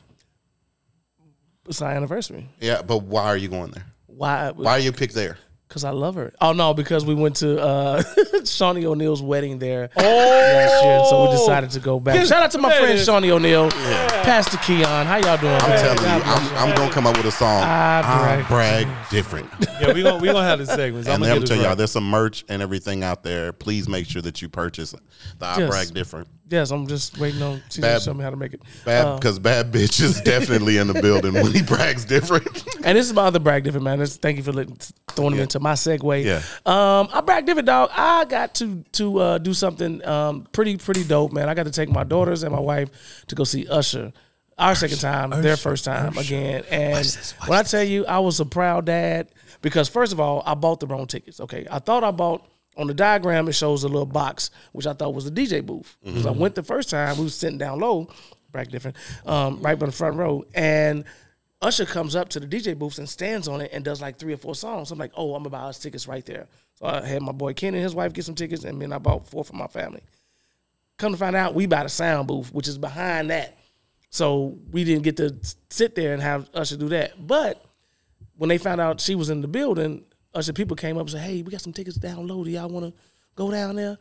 F: It's our anniversary.
D: Yeah, but why are you going there?
F: Why?
D: Why are you picked there?
F: Because I love her. Oh no, because we went to uh, [laughs] Shaunie O'Neal's wedding there last year, so we decided to go back.
E: Get-
F: Shout out to my friend
E: is.
F: Shaunie O'Neal, Pastor Keion. How y'all doing?
D: I'm
F: man?
D: telling you, I'm, I'm gonna come up with a song.
F: I
D: I
F: brag.
D: brag different.
E: Yeah, we gonna we gonna have the segments. I'm
D: and
E: gonna
D: I'm tell
E: it
D: y'all, there's some merch and everything out there. Please make sure that you purchase the I
F: Yes.
D: brag different.
F: Yes, I'm just waiting on to show me how to make it.
D: Bad
F: Uh,
D: because bad bitch is definitely in the building when he [laughs] brags different.
F: And this is my other brag different man. This, thank you for letting, throwing him into my segue.
D: Yeah.
F: Um, I brag different dog. I got to to uh, do something um pretty pretty dope, man. I got to take my daughters and my wife to go see Usher. Our second time, their first time again. And when I tell you, I was a proud dad because first of all, I bought the wrong tickets. Okay, I thought I bought. On the diagram, it shows a little box, which I thought was the DJ booth. Because I went the first time, we was sitting down low, brag different, um, right by the front row, and Usher comes up to the DJ booth and stands on it and does like three or four songs. I'm like, oh, I'm about to buy us tickets right there. So I had my boy Ken and his wife get some tickets, and then I bought four for my family. Come to find out, we bought a sound booth, which is behind that. So we didn't get to sit there and have Usher do that. But when they found out she was in the building, Oh, Usher people came up and said, hey, we got some tickets down low. Do y'all want to go down there?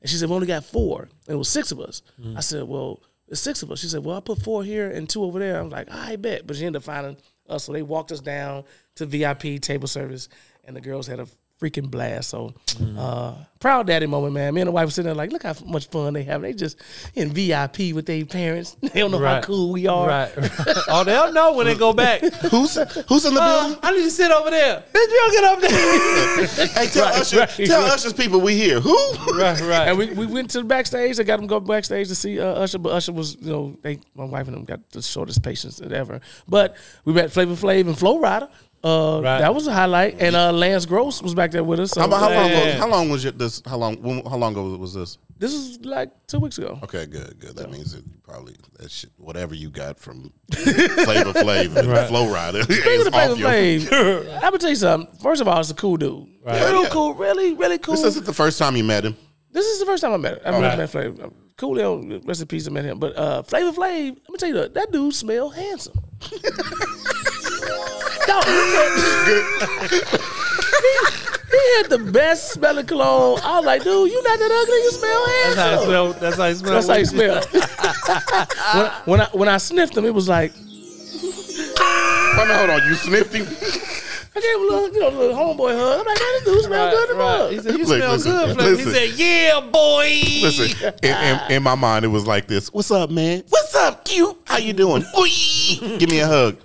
F: And she said, we only got four. And it was six of us. Mm-hmm. I said, well, it's six of us. She said, well, I put four here and two over there. I'm like, I bet. But she ended up finding us. So they walked us down to VIP table service, and the girls had a freaking blast. So uh, proud daddy moment, man. Me and the wife were sitting there like, look how much fun they have. They just in VIP with their parents. [laughs] They don't know how cool we are.
E: Right. [laughs] [laughs] oh, they'll know when they go back.
D: who's who's in the
E: Uh,
D: building?
E: I need to sit over there. Bitch, you don't get up there.
D: Hey, tell
F: right,
D: Usher,
F: right,
D: tell
F: right.
D: Usher's people we here. Who?
E: right, right.
F: And we, we went to the backstage. I got them go backstage to see uh, Usher, but Usher was, you know, they my wife and them got the shortest patience ever. But we met Flavor Flav and Flo Rida. Uh,
E: Right.
F: That was a highlight. And uh, Lance Gross was back there with us. So
D: How, how long?
E: Yeah.
D: Was, how long was your, this? How long? When, how long ago was this?
F: this was like two weeks ago.
D: Okay, good, good. That means that you probably that shit, whatever you got from Flavor Flav and Flo Rida
F: Speaking
D: is
F: of Flavor. Flav, [laughs] I'm gonna tell you something. First of all, it's a cool dude. Real
D: Yeah.
F: cool, really, really cool.
D: This isn't the first time you met him.
F: This is the first time I met him. I
E: Right.
F: met Flavor. Coolio, rest in peace, I met him. But uh, Flavor Flav, let me tell you, that, that dude smell handsome. [laughs] no, he had, he, he had the best smelling cologne. I was like, dude, you not that ugly. You smell
E: That's how it
F: handsome.
E: smell. That's how it smell.
F: That's how you smell. [laughs] when, when I when I sniffed him, it was like
D: Wait a hold on. You sniffed him.
F: I gave him a little, you know, little homeboy hug. I'm like, man, this dude smell
E: Right,
F: good
E: right. He said, "You
D: Look,
E: smell
D: listen,
E: good." Flavor. He said, "Yeah, boy."
D: Listen, in, in, in my mind, it was like this. What's up, man? What's up, cute? How you doing? [laughs] Give me a hug.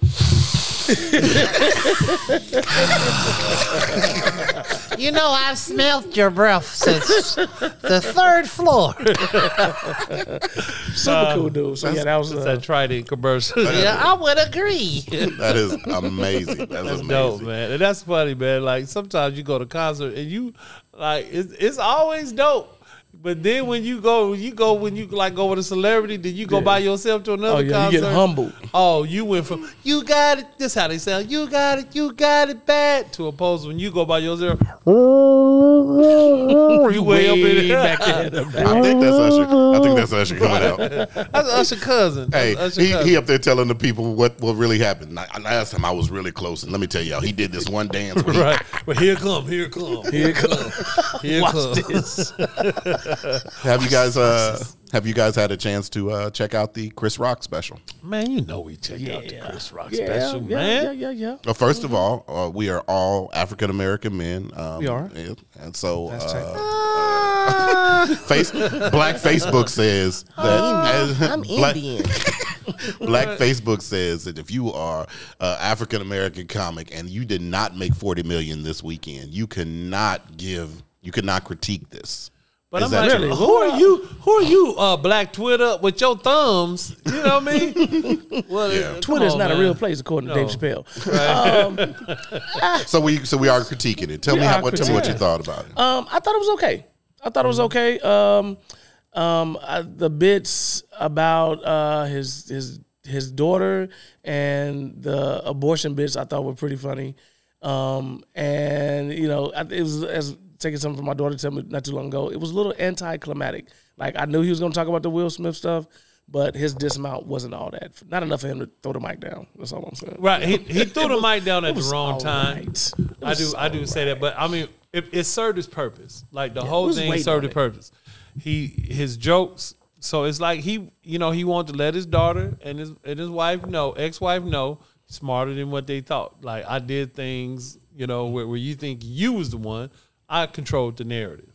G: You know, I've smelt your breath since the third floor.
F: Super cool dude. So yeah, that was
E: It's
F: uh,
E: that Trident commercial.
G: Yeah, I would agree.
D: That is amazing. That's,
E: That's
D: amazing.
E: dope, man. And that's funny, man. Like sometimes you go to concert and you like it's, it's always dope. But then when you go, you go when you like go with a celebrity, then you go by yourself to another
F: Oh, yeah, you
E: concert.
F: get humbled.
E: Oh, you went from you got it. This how they sound. You got it. You got it bad. To opposed when you go by yourself. [laughs] you way up in
F: way
E: it.
F: back there.
D: I think that's Usher. I think that's Usher coming out. [laughs]
E: That's Usher cousin.
D: Hey,
E: That's Usher
D: he,
E: cousin.
D: he up there telling the people what, what really happened. Last time I was really close, and let me tell y'all, he did this one dance. Where he, [laughs]
E: Right, but here come, here come, here come, here
F: Watch
E: come.
F: this. [laughs]
D: Have you guys uh, have you guys had a chance to uh, check out the Chris Rock special?
E: Man, you know we checked out the Chris Rock
F: Yeah,
E: special,
F: yeah,
E: man.
F: yeah, yeah, yeah.
D: Well, first of all, uh, we are all African American men. Um,
F: We are.
D: and, and so
F: That's
D: uh, [laughs] face Black Facebook says that as-
G: I'm [laughs]
D: Black,
G: Indian.
D: Black Facebook says that if you are an African American comic and you did not make forty million this weekend, you cannot give, you cannot critique this.
E: But
D: Is
E: I'm like,
D: true?
E: who are you? Who are you, uh, Black Twitter, with your thumbs? You know what I mean? [laughs] well,
D: Yeah.
E: come
F: Twitter's
E: on,
F: not a real place, according to Dave Chappelle. [laughs] [laughs]
D: So we, so we are critiquing it. Tell
F: We
D: me how, what, tell me what you thought about it.
F: Um, I thought it was okay. I thought it was okay. Um, um, I, the bits about uh, his his his daughter and the abortion bits I thought were pretty funny. Um, and you know, it was as taking something from my daughter to tell me not too long ago. It was a little anticlimactic. Like I knew he was going to talk about the Will Smith stuff, but his dismount wasn't all that. Not enough for him to throw the mic down. That's all I'm saying.
E: Right, he, he [laughs] threw the mic down at the wrong time.
F: right.
E: I do, I do say that, but I mean, it, it served its purpose. Like the whole thing served its purpose. He his jokes. So it's like he, you know, he wanted to let his daughter and his and his wife know, ex wife know, smarter than what they thought. Like I did things, you know, where, where you think you was the one. I controlled the narrative,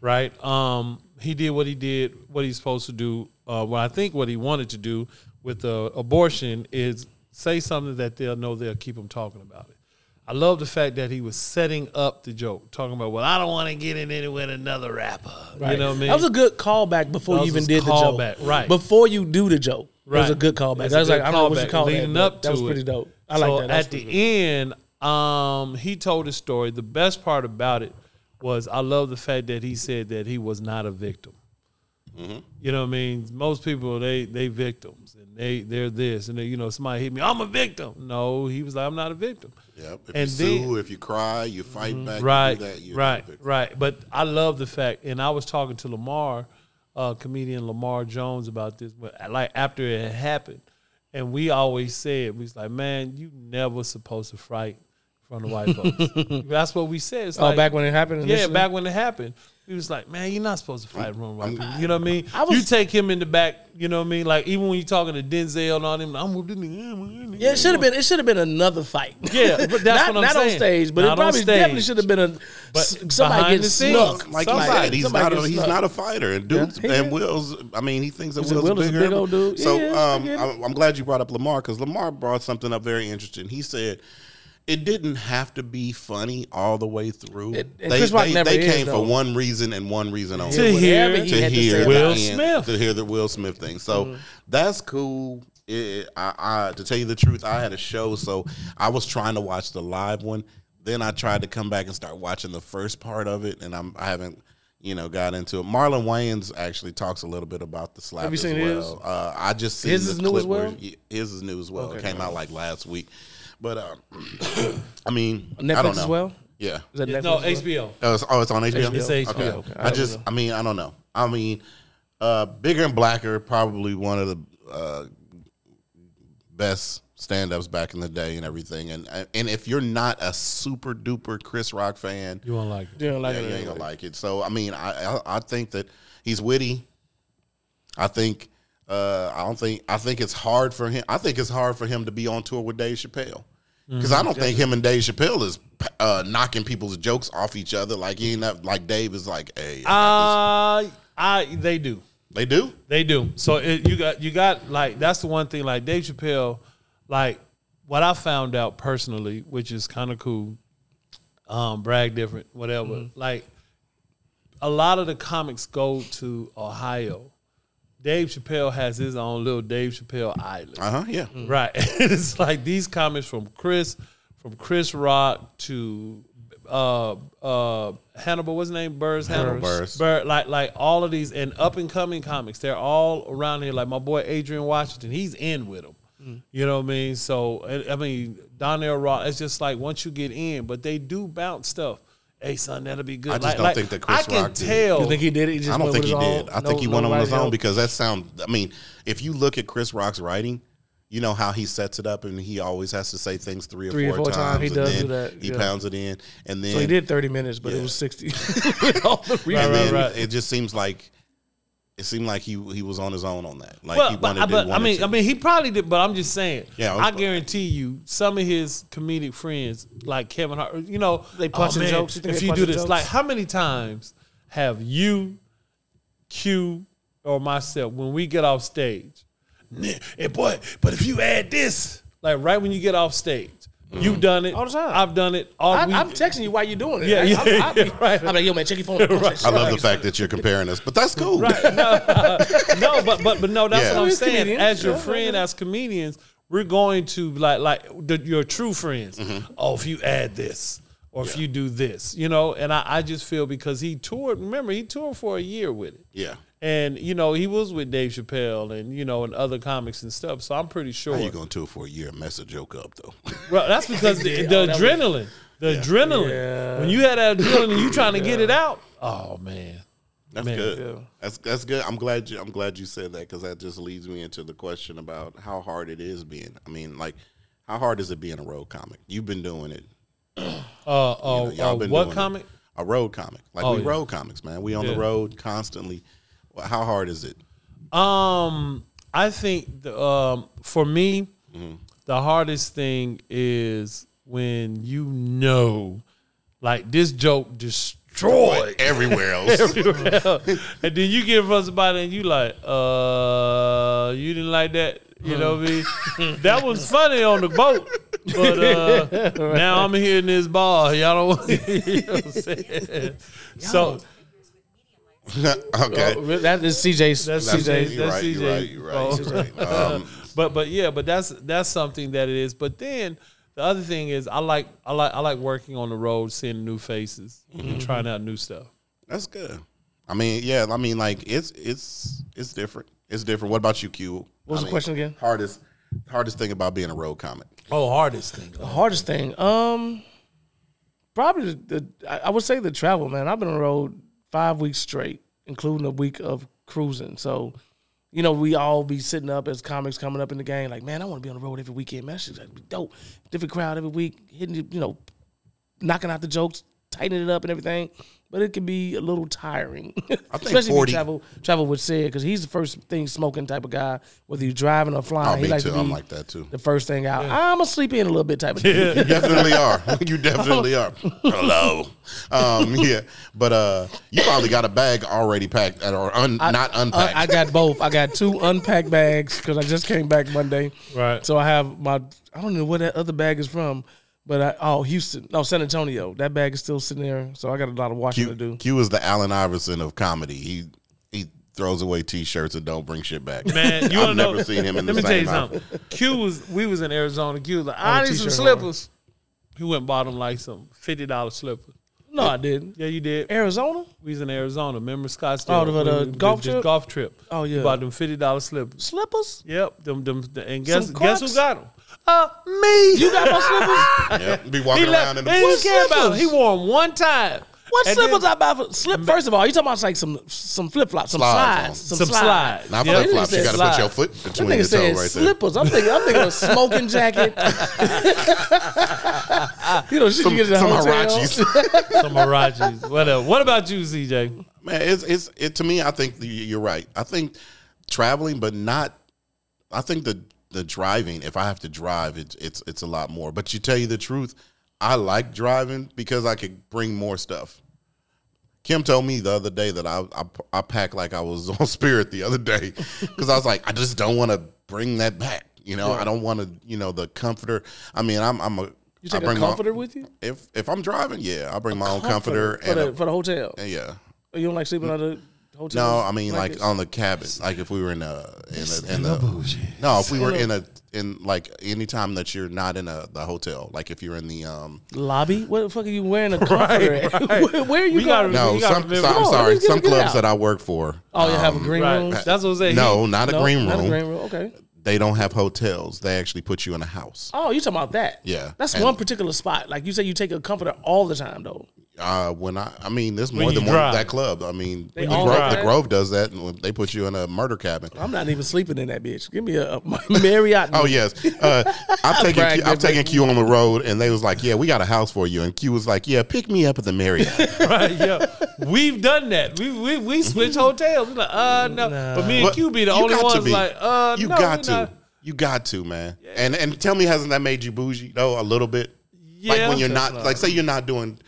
E: right? Um, he did what he did, what he's supposed to do. Uh, well, I think what he wanted to do with the abortion is say something that they'll know they'll keep him talking about it. I love the fact that he was setting up the joke, talking about, well, I don't want to get in it with another rapper. You know what I mean?
F: That was a good callback before you even did the joke.
E: right.
F: Before you do the joke. That was a good callback. That was like,
E: good
F: I don't know what you call
E: leading
F: that.
E: up
F: but that was pretty
E: it.
F: dope. I
E: so
F: like that. That's
E: at the
F: pretty
E: end, um, he told his story. The best part about it was I love the fact that he said that he was not a victim. Mm-hmm. You know what I mean? Most people they they victims and they they're this and they, you know somebody hit me. I'm a victim. No, he was like I'm not a victim.
D: Yep. If
E: And
D: you
E: then-
D: sue, if you cry, you fight mm-hmm. back,
E: right,
D: you do that, you're
E: right, right. But I love the fact, and I was talking to Lamar, uh, comedian Lamar Jones, about this. But uh, like after it had happened, and we always said, we was like, man, you never supposed to fight from the white folks. [laughs] That's what we said. It's
F: Oh,
E: like-
F: back when it happened?
E: Yeah, back when it happened. He was like, man, you're not supposed to fight from the white people. You know what I mean?
F: I was-
E: you take him in the back. You know what I mean? Like even when you're talking to Denzel and all them, I'm with this nigga.
F: Yeah, it should have been. It should have been another fight.
E: Yeah, but that's [laughs]
F: not,
E: what I'm
F: not
E: saying.
F: on stage, but
E: Not
F: it probably definitely should have been a
E: But
F: s- somebody
E: behind
F: getting
E: the scenes,
F: snuck.
D: Like
E: Somebody-
D: he said, he's not a, he's not a fighter, and dudes
F: he
D: and. Will's. I mean, he thinks that
F: He said
D: Will's
F: Will is a
D: bigger.
F: big old dude.
D: So
F: He is, I
D: um,
F: get it.
D: I'm, I'm glad you brought up Lamar because Lamar brought something up very interesting. He said. It didn't have to be funny all the way through.
F: It- and
D: they
F: Chris
D: they,
F: never
D: they
F: is,
D: came
F: though.
D: for one reason and one reason only.
E: To hear-
F: he
D: to
F: had to
D: the
E: Will
F: it.
D: end-
E: Smith.
D: to hear the Will Smith thing. So
F: Mm-hmm.
D: that's cool. It, I, I, to tell you the truth, I had a show, so I was trying to watch the live one. Then I tried to come back and start watching the first part of it, and I'm I haven't you know got into it. Marlon Wayans actually talks a little bit about the slap
F: Have you
D: as
F: seen
D: well.
F: his?
D: Uh, I just seen
F: His
D: the
F: is new
D: clip
F: as well?
D: where he- his is new as well.
F: Okay.
D: It came out like last week, but um, [coughs] I mean,
F: Netflix
D: I don't know.
F: as well?
D: Yeah,
F: Is that
E: No,
F: Netflix as well?
E: HBO.
D: Oh, it's, oh, it's on HBO.
E: It's HBO.
D: Okay.
E: Okay.
F: I
D: I just, I mean, I don't know. I mean, uh, bigger and blacker, probably one of the uh, best stand-ups back in the day and everything. And and if you're not a super duper Chris Rock fan,
E: You won't like it.
F: You don't like
D: yeah,
F: it
D: you ain't
F: anyway.
D: gonna like it. So I mean, I I, I think that he's witty. I think. Uh, I don't think. I think it's hard for him. I think it's hard for him to be on tour with Dave Chappelle because I don't think him and Dave Chappelle is uh, knocking people's jokes off each other. Like he ain't that, like Dave is like, hey, I
E: Uh, I they do.
D: they do.
E: They do. So it, you got you got like that's the one thing. Like Dave Chappelle, like what I found out personally, which is kind of cool. um, brag different, whatever. Like a lot of the comics go to Ohio. Dave Chappelle has his own little Dave Chappelle island.
D: Uh huh. Yeah.
E: Right. [laughs] it's like these comics from Chris, from Chris Rock to uh uh Hannibal, what's his name? Burrs Hannibal.
D: Buress.
E: Bur- like like all of these and up and coming comics, they're all around here. Like my boy Adrian Washington, he's in with them. You know what I mean? So I I mean Donnell Rock. It's just like once you get in, but they do bounce stuff. Hey son, that'll be good.
D: I just
E: Like-
D: don't
E: like,
D: think that Chris
E: I can
D: Rock did.
E: tell.
F: You think he did it? He just
D: I don't think he did.
F: own?
D: I think
F: No-
D: he went on his own
F: help?
D: because that sound. I mean, if you look at Chris Rock's writing, you know how he sets it up, and he always has to say things three or,
F: Three or
D: four,
F: four
D: times.
F: times. He
D: and
F: does
D: then
F: do that,
D: He
F: yeah.
D: pounds it in, and then
F: So he did 30 minutes, but
D: Yeah.
F: it was 60. [laughs] With all the
D: and
F: reasons.
D: then
E: right.
D: it just seems like it seemed like he he was on his own on that. Like
E: Well,
D: he wanted,
E: but I
D: wanted
E: mean,
D: to.
E: I mean, he probably did. But I'm just saying.
D: Yeah, I
E: I, guarantee you, some of his comedic friends, like Kevin Hart, you know,
F: They punching
E: oh, man,
F: jokes? You
E: if you do this,
F: jokes?
E: like, how many times have you, Q, or myself, when we get off stage, "Nah, hey boy, but if you add this, like right when you get off stage, you've done it
F: All the time.
E: I've done it. All
F: I,
E: we-
F: I'm texting you while you're doing it.
E: Yeah,
F: I,
E: yeah,
F: I'm, I'll be,
E: yeah, right.
F: I'm like, yo, man, check your phone. [laughs]
D: I love the fact that you're comparing us, but that's cool. [laughs]
E: no, but but but no, that's
D: Yeah.
E: what I'm saying.
F: comedians.
E: As your
F: Yeah.
E: friend, as comedians, we're going to like like the, your true friends.
D: Mm-hmm.
E: Oh, if you add this, or if you do this, you know. And I, I just feel because he toured. Remember, he toured for a year with it.
D: Yeah.
E: And you know he was with Dave Chappelle and you know and other comics and stuff. So I'm pretty sure.
D: How you gonna tour for a year and mess a joke up though? [laughs]
E: Well, that's because the, [laughs] the adrenaline, the adrenaline. When you had that adrenaline, and you trying to get it out. Oh man.
D: That's
E: Man.
D: good. That's that's good. I'm glad you I'm glad you said that because that just leads me into the question about how hard it is being. I mean, like, how hard is it being a road comic? You've been doing it. [clears throat]
E: Uh, oh,
D: y'all
E: uh,
D: been
E: what
D: doing it.
E: comic?
D: A road comic. Like
E: Oh,
D: we
E: yeah.
D: road comics, man. We on the road constantly. How hard is it?
E: Um, I think the, um, for me, the hardest thing is when you know, like this joke destroyed [laughs] [laughs]
D: Everywhere else. [laughs]
E: and then you get of somebody and you like, uh, you didn't like that. You know what I mean? that was funny on the boat, but uh, now I'm here in this bar. Y'all don't. you know what I'm saying? So [laughs]
D: okay.
F: Oh, That is CJ's.
E: That's
F: CJ's.
E: CJ's.
D: You're right, you're right.
E: CJ.
D: You're right. You're right. [laughs] Um,
E: but but yeah, but that's that's something that it is. But then the other thing is, I like I like I like working on the road, seeing new faces, and trying out new stuff.
D: that's good. I mean, yeah. I mean, like it's it's it's different. It's different. What about you, Q?
F: What was
D: I
F: the question again?
D: Hardest hardest thing about being a road comic.
E: Oh, hardest thing.
F: The hardest thing, um, probably the, the I I would say the travel. Man, I've been on the road five weeks straight, including a week of cruising. So, you know, we all be sitting up as comics coming up in the game, like, man, I want to be on the road every weekend. Man, that shit's like dope. Different crowd every week, hitting you know, knocking out the jokes, tightening it up and everything. But it can be a little tiring, [laughs] especially
D: 40
F: if you travel travel with Sid because he's the first thing smoking type of guy. Whether you're driving or flying,
D: Oh,
F: he likes
D: too.
F: to be
D: I'm like that too.
F: the first thing out. I'm gonna sleep in a little bit type of [laughs] dude.
D: You definitely are. [laughs] You definitely are. Hello. Um, yeah, but uh, you probably got a bag already packed or un, not
F: Uh,
D: unpacked.
F: I got both. I got two unpacked bags because I just came back Monday.
E: Right.
F: So I have my. I don't know where that other bag is from, but I, oh Houston, no San Antonio. That bag is still sitting there, so I got a lot of washing
D: Q,
F: to do.
D: Q is the Allen Iverson of comedy. He he throws away T-shirts and don't bring shit back.
E: Man, [laughs] you
D: I've
E: wanna
D: never
E: know,
D: seen him in [laughs]
E: Let
D: the
E: me tell you
D: same
E: something. Q was we was in Arizona. Q was like, I need some ah,
F: t-shirt
E: slippers. He went and bought him like some fifty dollar slippers.
F: No, I didn't.
E: Yeah, you did.
F: Arizona.
E: We was in Arizona. Remember Scottsdale?
F: Oh, the- the
E: We-
F: golf
E: the
F: trip?
E: golf trip.
F: Oh, yeah.
E: We bought them fifty dollar slippers.
F: Slippers.
E: Yep. Them them and guess guess who got them? Uh, me.
F: You got my slippers. [laughs]
D: Yep, be
E: He
D: walking
E: left.
D: around in
E: He didn't
D: the
E: care about them.
F: slippers?
E: He wore them one time.
F: What
E: And
F: slippers
E: then-
F: I buy for slip? First of all, you talking about like some some flip flops, some
D: Slides
F: slides,
E: Some slides.
D: Not
E: Yep.
D: flip flops. You got to put your foot
F: That
D: between
F: nigga
D: your
F: said
D: toe right there.
F: slippers. I'm thinking. I'm thinking of a smoking jacket. [laughs] you know, shit
D: Some,
F: you get in a
D: some
F: hotel.
D: Huaraches. [laughs]
E: Some Marachis. Whatever. What about you, CJ?
D: Man, it's it's it to me. I think the, you're right. I think traveling, but not. I think the the driving. If I have to drive, it's it's it's a lot more. But you tell you the truth, I like driving because I could bring more stuff. Kim told me the other day that I I, I packed like I was [laughs] on Spirit the other day because I was like I just don't want to bring that back. You know, I don't want to. You know, the comforter. I mean, I'm I'm a
F: You take
D: I
F: a
D: bring my-
F: comforter with you?
D: If if I'm driving, yeah, I bring my own comforter
F: for
D: and
F: the,
D: a-
F: for the hotel.
D: yeah.
F: You don't like sleeping mm. on the hotel?
D: No, I mean like
F: blankets?
D: on the cabin. Like if we were in a in a, in a no, if we were in a in like anytime that you're not in a the hotel. Like if you're in the um
F: lobby. What the fuck are you wearing a comforter? at? [laughs]
E: right.
F: where, where are you
E: We gotta-
F: going?
D: no
E: You
D: some,
E: remember-
D: some
F: Come
D: I'm
F: on,
D: sorry some clubs
F: out.
D: that I work for.
F: Oh, you have a
D: um,
F: green
E: Right.
F: room.
E: That's what I'm saying.
D: No,
E: He-
D: not a
F: No,
D: green
F: not a
D: room.
F: green room. Okay.
D: They don't have hotels. They actually put you in a house.
F: Oh, you talking about that?
D: Yeah.
F: That's
D: And-
F: one particular spot. Like you say, you take a comforter all the time though.
D: Uh, when I, I mean, there's
E: When
D: more
E: you
D: than one
E: drive.
D: that club. I mean,
F: They
D: the
F: all
D: Grove,
F: drive.
D: the Grove does that, and they put you in a murder cabin.
F: I'm not even sleeping in that bitch. Give me a, a [laughs] Marriott.
D: Oh yes, uh, [laughs] I'm taking
F: Brag,
D: Q, I'm taking. Q on the road, and they was like, "Yeah, we got a house for you." And Q was like, "Yeah, pick me up at the Marriott." [laughs]
E: right, yeah. We've done that. We we, we switch hotels. We're like, uh, no. But me and
D: But
E: Q be the
D: you
E: only
D: got to
E: ones
D: be.
E: like, uh,
D: you
E: no,
D: got
E: we're
D: to,
E: not.
D: you got to, man. And and tell me, hasn't that made you bougie though? A little bit. like
E: Yeah.
D: when you're not, like say you're not doing,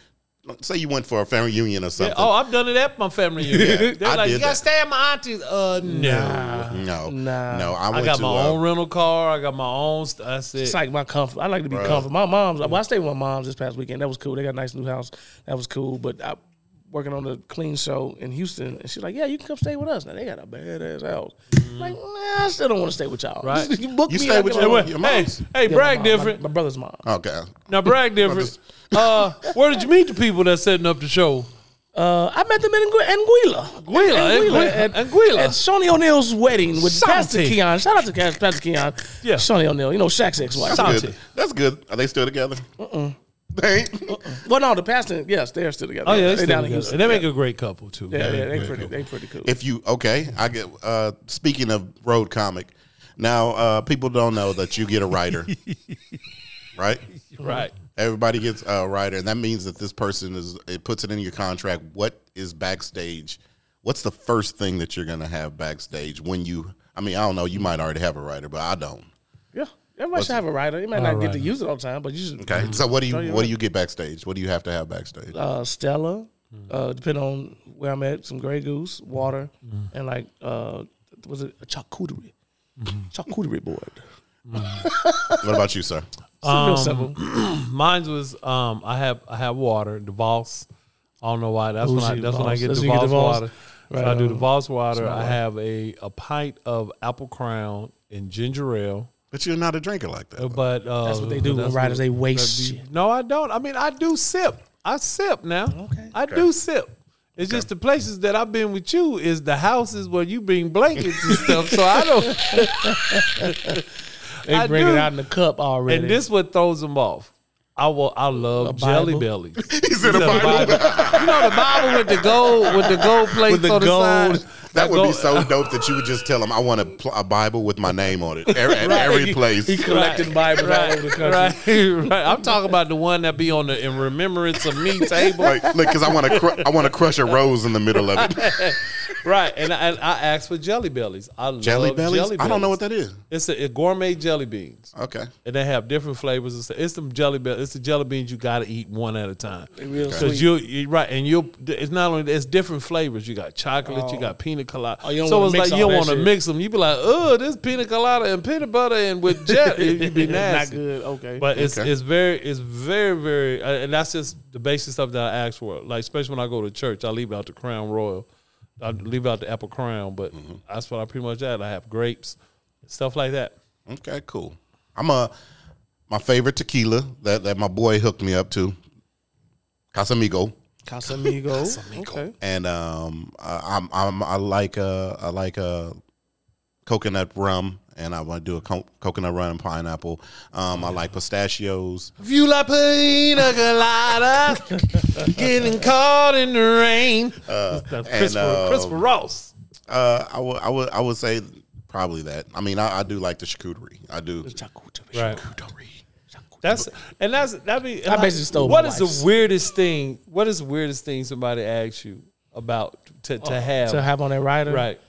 D: say you went for a family reunion or
E: Yeah,
D: something.
E: oh, I've done it at my family reunion. They're
D: I
E: like,
D: did
E: you gotta stay at my auntie's. Uh, no.
D: no,
F: Nah.
D: no. I,
E: I
D: went
E: got
D: to,
E: my
D: uh,
E: own rental car. I got my own. St- that's it.
F: It's like my comfort. I like to be comfortable. My mom's. Well, I stayed with my mom's this past weekend. That was cool. They got a nice new house. That was cool. But I working on the clean show in Houston, and she's like, "Yeah, you can come stay with us." Now they got a badass house. I'm like, nah, I still don't want to stay with y'all.
E: Right. [laughs]
F: you book
D: You
F: me.
D: stay
F: I
D: with
F: get
D: your-
F: my-
E: hey,
D: your
E: hey,
F: Yeah,
E: brag
F: my mom,
E: different.
F: My, my brother's mom.
D: Okay.
E: Now brag different. Uh, where did you meet the people that's setting up the show?
F: Uh, I met them in Angu- Anguilla.
E: Anguilla, Anguilla,
F: At,
E: Anguilla.
F: at Shaunie O'Neal's wedding with Pastor Keion. Shout out to Cas- Pastor Keion.
E: Yeah.
F: Shaunie O'Neal. You know, Shaq's ex-wife.
D: That's good. That's good. Are they still together? Uh-uh. [laughs] They ain't.
F: Well, no, the pastor, yes, they're still together.
E: Oh yeah,
F: they
E: they
F: down in
E: together.
F: Houston.
E: and they make a great couple too.
F: yeah, yeah,
E: Very,
F: they
E: very
F: pretty,
E: cool.
F: they pretty cool.
D: If you okay, I get. Uh, speaking of road comic, now uh, people don't know that you get a writer, [laughs] right?
E: right.
D: Everybody gets a writer, and that means that this person is. It puts it in your contract. What is backstage? What's the first thing that you're gonna have backstage when you? I mean, I don't know. You might already have a writer, but I don't.
F: Yeah, everybody should have a writer. You might not get to use it all the time, but you should.
D: Okay, so what do you what
F: what.
D: do you get backstage? What do you have to have backstage?
F: Uh, Stella, uh, depending on where I'm at, some Grey Goose, water,
E: Mm-hmm.
F: and like, uh, was it a charcuterie? Charcuterie board.
D: what about you, sir?
F: It's
E: Um,
F: real simple. [clears throat]
E: Mine was um I have I have water, the Voss. I don't know why. That's when I
F: Bougie
E: that's when I
F: Voss.
E: get
F: That's
E: the
F: when you
E: Voss
F: get the Voss.
E: water.
F: Right
E: so I do the
F: on.
E: Voss water. I have a, a pint of apple crown and ginger ale.
D: But you're not a drinker like that.
E: But uh,
F: That's what they do when
E: that's
F: writers,
E: what-
F: they waste
E: be-
F: shit.
E: No, I don't. I mean, I do sip. I sip now.
F: Okay.
E: I do sip. It's just the places that I've been with you is the houses where you bring blankets and stuff. So I don't. [laughs]
F: They
E: I
F: bring
E: do.
F: it out in the cup already.
E: And this what throws them off. I will. I love jelly [laughs]
F: Bible?
E: bellies.
D: He's in a
E: The
D: Bible.
E: you know the Bible with the gold with the gold plates
F: With the
E: on the
F: gold.
E: side.
D: That would be so dope that you would just tell him, "I want a, pl- a Bible with my name on it [laughs] every, at every place."
F: he collecting Bibles all over the country.
E: Right, [laughs] right. I'm talking about the one that be on the in remembrance of me [laughs] table.
D: Like, look, because I want to, cr- I want to crush a rose in the middle of it.
E: Right, and I, and I asked for jelly bellies. I
D: Jelly
E: love
D: bellies?
E: Jelly
D: I don't know what that is.
E: It's a, a gourmet jelly beans,
D: Okay,
E: and they have different flavors. It's, it's some jelly bellies. It's the jelly beans you got to eat one at a time.
F: real sweet.
E: Because you you right, and you it's not only it's different flavors. You got chocolate, you got pina colada.
F: Oh,
E: so it's like you don't want to mix them. You be like, oh, this pina colada and peanut butter and with [laughs] jelly, it'd be
F: Not good. Okay.
E: But it's
D: Okay.
E: it's very it's very very uh, and that's just the basic stuff that I ask for. Like especially when I go to church, I leave out the Crown Royal, I leave out the Apple Crown, but
D: Mm-hmm.
E: that's what I pretty much add. I have grapes, stuff like that.
D: okay, cool. I'm a my favorite tequila that that my boy hooked me up to, Casamigo,
F: Casamigo. [laughs] Okay.
D: and um, I- I'm, I'm I like uh I like uh coconut rum. And I want to do a co- coconut rum and pineapple. Um, I like pistachios.
E: If you like pina colada, [laughs] getting caught in the rain. that's
D: and,
E: Christopher,
D: um,
E: Christopher Ross.
D: Uh, I would I would I would say probably that. I mean, I, I do like the charcuterie. I do.
E: Right. That's and that's that be.
F: I basically stole
E: What
F: my
E: is
F: wife's.
E: the weirdest thing? What is the weirdest thing somebody asks you about to, to have?
F: To have on that rider.
E: right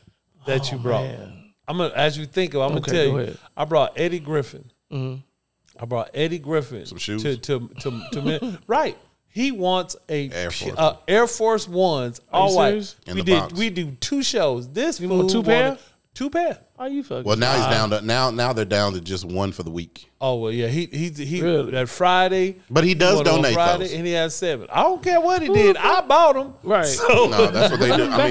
E: that you brought.
F: man.
E: I'm gonna as you think of. I'm
F: Okay,
E: gonna tell
F: go
E: you.
F: ahead.
E: I brought Eddie Griffin. I brought Eddie Griffin
D: Some shoes?
E: to to to, to men- [laughs] right. He wants a
D: Air Force.
E: uh, Air Force Ones
F: Are
E: all white.
D: In
E: We
D: the
E: did
D: box.
E: we do two shows. This
F: You want
E: fool
F: two pair?
E: Two pair.
F: Are you fucking?
D: Well, now he's down to now. Now they're down to just one for the week.
E: Oh well, yeah. He he he.
F: Really?
E: That Friday.
D: But he does
E: went on
D: donate
E: Friday,
D: those.
E: and he has seven. I don't care what he did. I bought him.
F: Right.
E: So,
D: No, that's what they do. I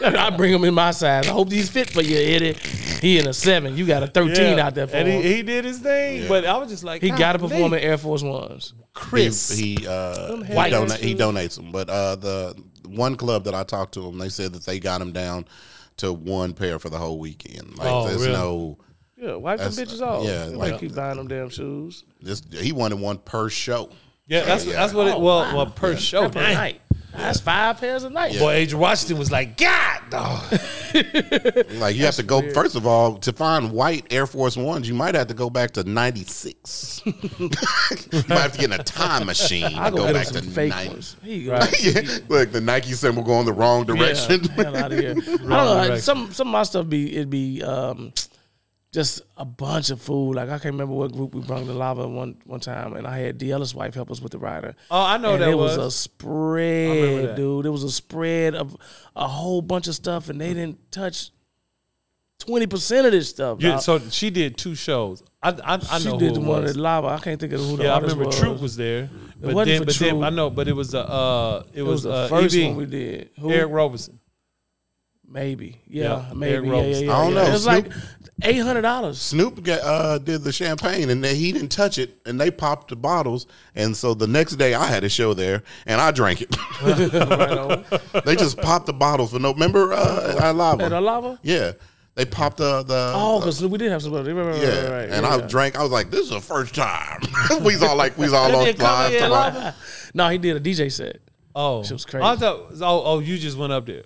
D: mean, [laughs]
F: I bring them in my size. I hope he's fit for you, Eddie. He in a seven. You got a thirteen
E: yeah.
F: out there for
E: and
F: him.
E: he,
F: He,
E: he did his thing. But I was just like, he
F: got to
E: "God,
F: perform
E: man,
F: in Air Force Ones.
E: Chris.
D: he he, uh, he,
F: white
D: dona- he donates them. But uh, the one club that I talked to him, they said that they got him down to one pair for the whole weekend. Like
E: Oh,
D: there's
E: really?
D: no.
F: Yeah, wipe them bitches off.
D: yeah,
F: Yeah,
D: like-
F: like keep buying them damn shoes.
D: This, he wanted one per show.
E: yeah, that's that's what it. Well, well, per show.
F: Per night. That's five pairs a night.
E: Boy, Adrian Washington was like, God, dog. [laughs]
D: Like you have to go first of all to find white Air Force Ones. You might have to go back to '96. [laughs] you might have to get in a time machine
F: I
D: to
F: go
D: go back to
F: some fake
D: 90. [laughs] yeah, look, the Nike symbol going the wrong direction.
F: Yeah, hell out of here. I don't know.
E: direction.
F: some some of my stuff be it'd be um, just a bunch of food. Like I can't remember what group we brought the lava one one time, and I had D. Ellis' wife help us with the rider.
E: Oh, I know
F: and
E: that
F: it was.
E: was.
F: a spread, dude. It was a spread of a whole bunch of stuff, and they didn't touch twenty percent of this stuff.
E: Yeah, so she did two shows. I I, I
F: she
E: know
F: did
E: who
F: the one
E: was.
F: at lava. I can't think of who the
E: Yeah, I remember
F: was.
E: Troop was there. But
F: wasn't
E: then,
F: for
E: but then I know, but it was a uh, it,
F: It
E: was,
F: was the
E: uh,
F: first
E: EB,
F: one we did. Who?
E: Eric Roberson.
F: Maybe. Yeah,
E: Yeah,
F: maybe.
E: Eric
F: Yeah, yeah, yeah,
D: I don't know.
F: It was
D: Snoop-
F: like eight hundred dollars.
D: Snoop got, uh, did the champagne and they, he didn't touch it, and they popped the bottles. And so the next day, I had a show there, and I drank it. [laughs] they just popped the bottles for no. Remember uh, at Lava?
F: At Alava?
D: Yeah, they popped the the.
F: Oh, because we did have somebody. Right, right,
D: yeah,
F: right, right,
D: and
F: yeah.
D: I drank. I was like, "This is the first time." [laughs] we was all like, we was all on live.
E: in
D: talking about-
E: live?
F: No, he did a DJ set.
E: Oh,
F: She was crazy.
E: I thought. Oh, oh, you just went up there.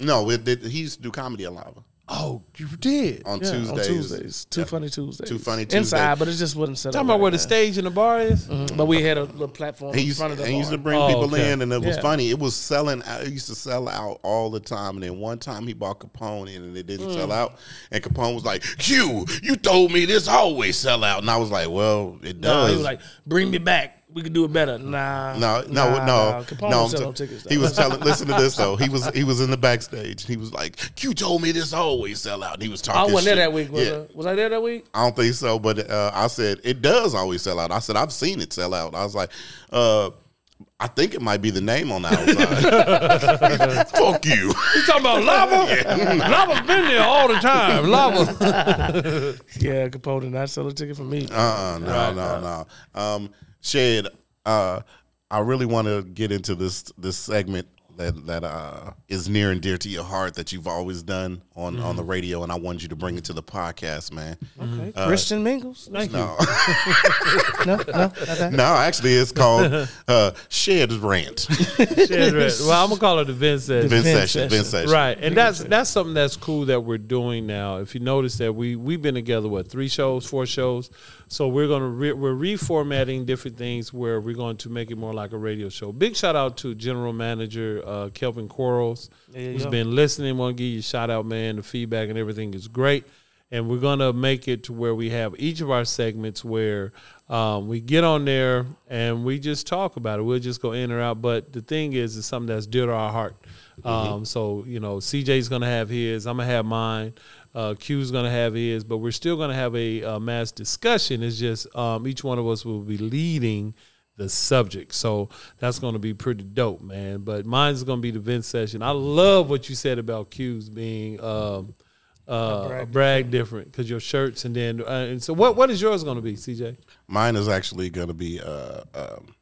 D: No, it, did he used to do comedy at Lava
E: Oh, you did.
D: on
F: Yeah,
D: Tuesdays.
F: on Tuesdays. Too
D: Yeah.
F: funny Tuesdays.
D: Too Funny
F: Tuesdays.
D: Inside,
F: but it just wasn't set
E: Talking
F: up.
E: about where
F: right,
E: the stage and the bar is.
F: Mhm. But we had a little platform
D: He
F: in
D: used,
F: front of the
D: he used to
F: bar.
D: bring
E: Oh,
D: people
E: okay.
D: in, and it was
F: Yeah.
D: funny. It was selling. out. It used to sell out all the time. And then one time he bought Capone in, and it didn't
F: Mm.
D: sell out. And Capone was like, "Q, you told me this always sell out." And I was like, "Well, it
F: No,
D: does."
F: he was like, "Bring me back. We could do it better." Nah,
D: no, no,
F: nah,
D: no,
F: nah. Capone
D: no.
F: don't
D: I'm
F: sell
D: t-
F: tickets.
D: he was telling. Listen to this though. He [laughs] was he was in the backstage. He was like, "Q told me this always sell out." And he was talking.
F: I wasn't there that week. Was,
D: yeah.
F: I? was I there that week?
D: I don't think so, but uh, I said it does always sell out. I said I've seen it sell out. I was like, uh, I think it might be the name on the outside. [laughs] [laughs] Fuck you.
E: You talking about lava? Lava's been there all the time. Lava.
F: Yeah, Capone did not sell a ticket for me.
D: Uh-uh, no, no, no. Um, Shed, uh, I really want to get into this this segment that that uh, is near and dear to your heart that you've always done on on the radio, and I wanted you to bring it to the podcast, man.
F: Okay. Christian Mingles.
E: Thank you.
D: No, [laughs]
F: No, no, okay.
D: no, actually, it's called uh, Shed Rant. [laughs]
E: Shit, Rant. Well, I'm gonna call it the Vince.
D: Vince
F: Vince
D: session,
F: session.
D: Vince session.
E: Right, and that's that's something that's cool that we're doing now. If you notice that we we've been together what three shows, four shows, so we're gonna re, we're reformatting different things where we're going to make it more like a radio show. Big shout out to General Manager uh, Kelvin Quarles, who's
F: yeah.
E: been listening. Want to give you a shout out, man. The feedback and everything is great, and we're gonna make it to where we have each of our segments where. Um, we get on there and we just talk about it. We'll just go in or out. But the thing is, it's something that's dear to our heart. Um, so you know, CJ's gonna have his. I'm gonna have mine. Uh, Q's gonna have his. But we're still gonna have a, uh mass discussion. It's just um, each one of us will be leading the subject. So that's gonna be pretty dope, man. But mine's gonna be the Vince session. I love what you said about Q's being. Um, uh, brag, brag different because your shirts and then uh, and so what what is yours going to be, CJ?
D: Mine is actually going to be. Uh, um,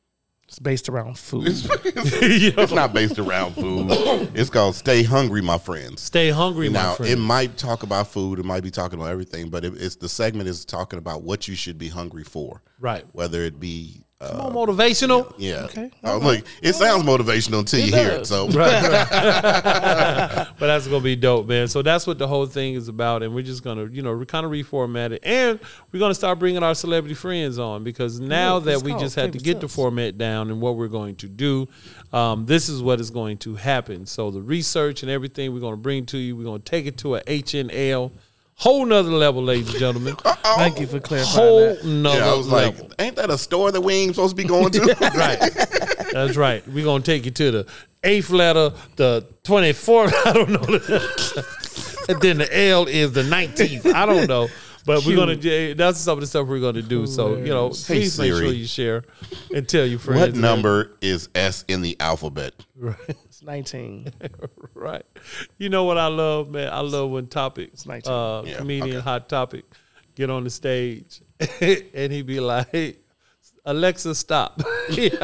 F: It's based around food.
D: it's [laughs] not based around food. It's called "Stay Hungry, My Friends."
E: Stay hungry, my
D: Now
E: friend.
D: it might talk about food, it might be talking about everything, but it, it's the segment is talking about what you should be hungry for,
E: right.
D: whether it be. Uh,
E: More motivational.
D: yeah,
F: Okay.
D: Uh, look, it sounds motivational until you hear it. So, [laughs] [laughs]
E: but that's gonna be dope, man. So that's what the whole thing is about, and we're just gonna, you know, kind of reformat it, and we're gonna start bringing our celebrity friends on because now that
F: it's
E: we
F: called
E: just had to get the
F: Tips.
E: format down and what we're going to do, um, this is what is going to happen. So the research and everything we're gonna bring to you, we're gonna take it to a HNL, whole nother level, ladies and gentlemen,
F: Thank you for clarifying
E: whole
F: that.
E: nother
D: yeah, I was like,
E: level.
D: ain't that a store that we ain't supposed to be going to? [laughs]
E: right. That's right. We're gonna take you to the eighth letter, the twenty fourth. [laughs] I don't know. and then the L is the 19th. I don't know. But we're gonna do- that's some of the stuff we're gonna do. Oh, so you know, please make sure you share and tell your friends.
D: What number is S in the alphabet?
F: It's 19. [laughs]
E: Right. You know what I love, man? I love when
F: topics,
E: uh,
D: Yeah,
E: comedian
D: okay.
E: Hot Topic, get on the stage [laughs] and he'd be like, Alexa, stop. [laughs]
D: With-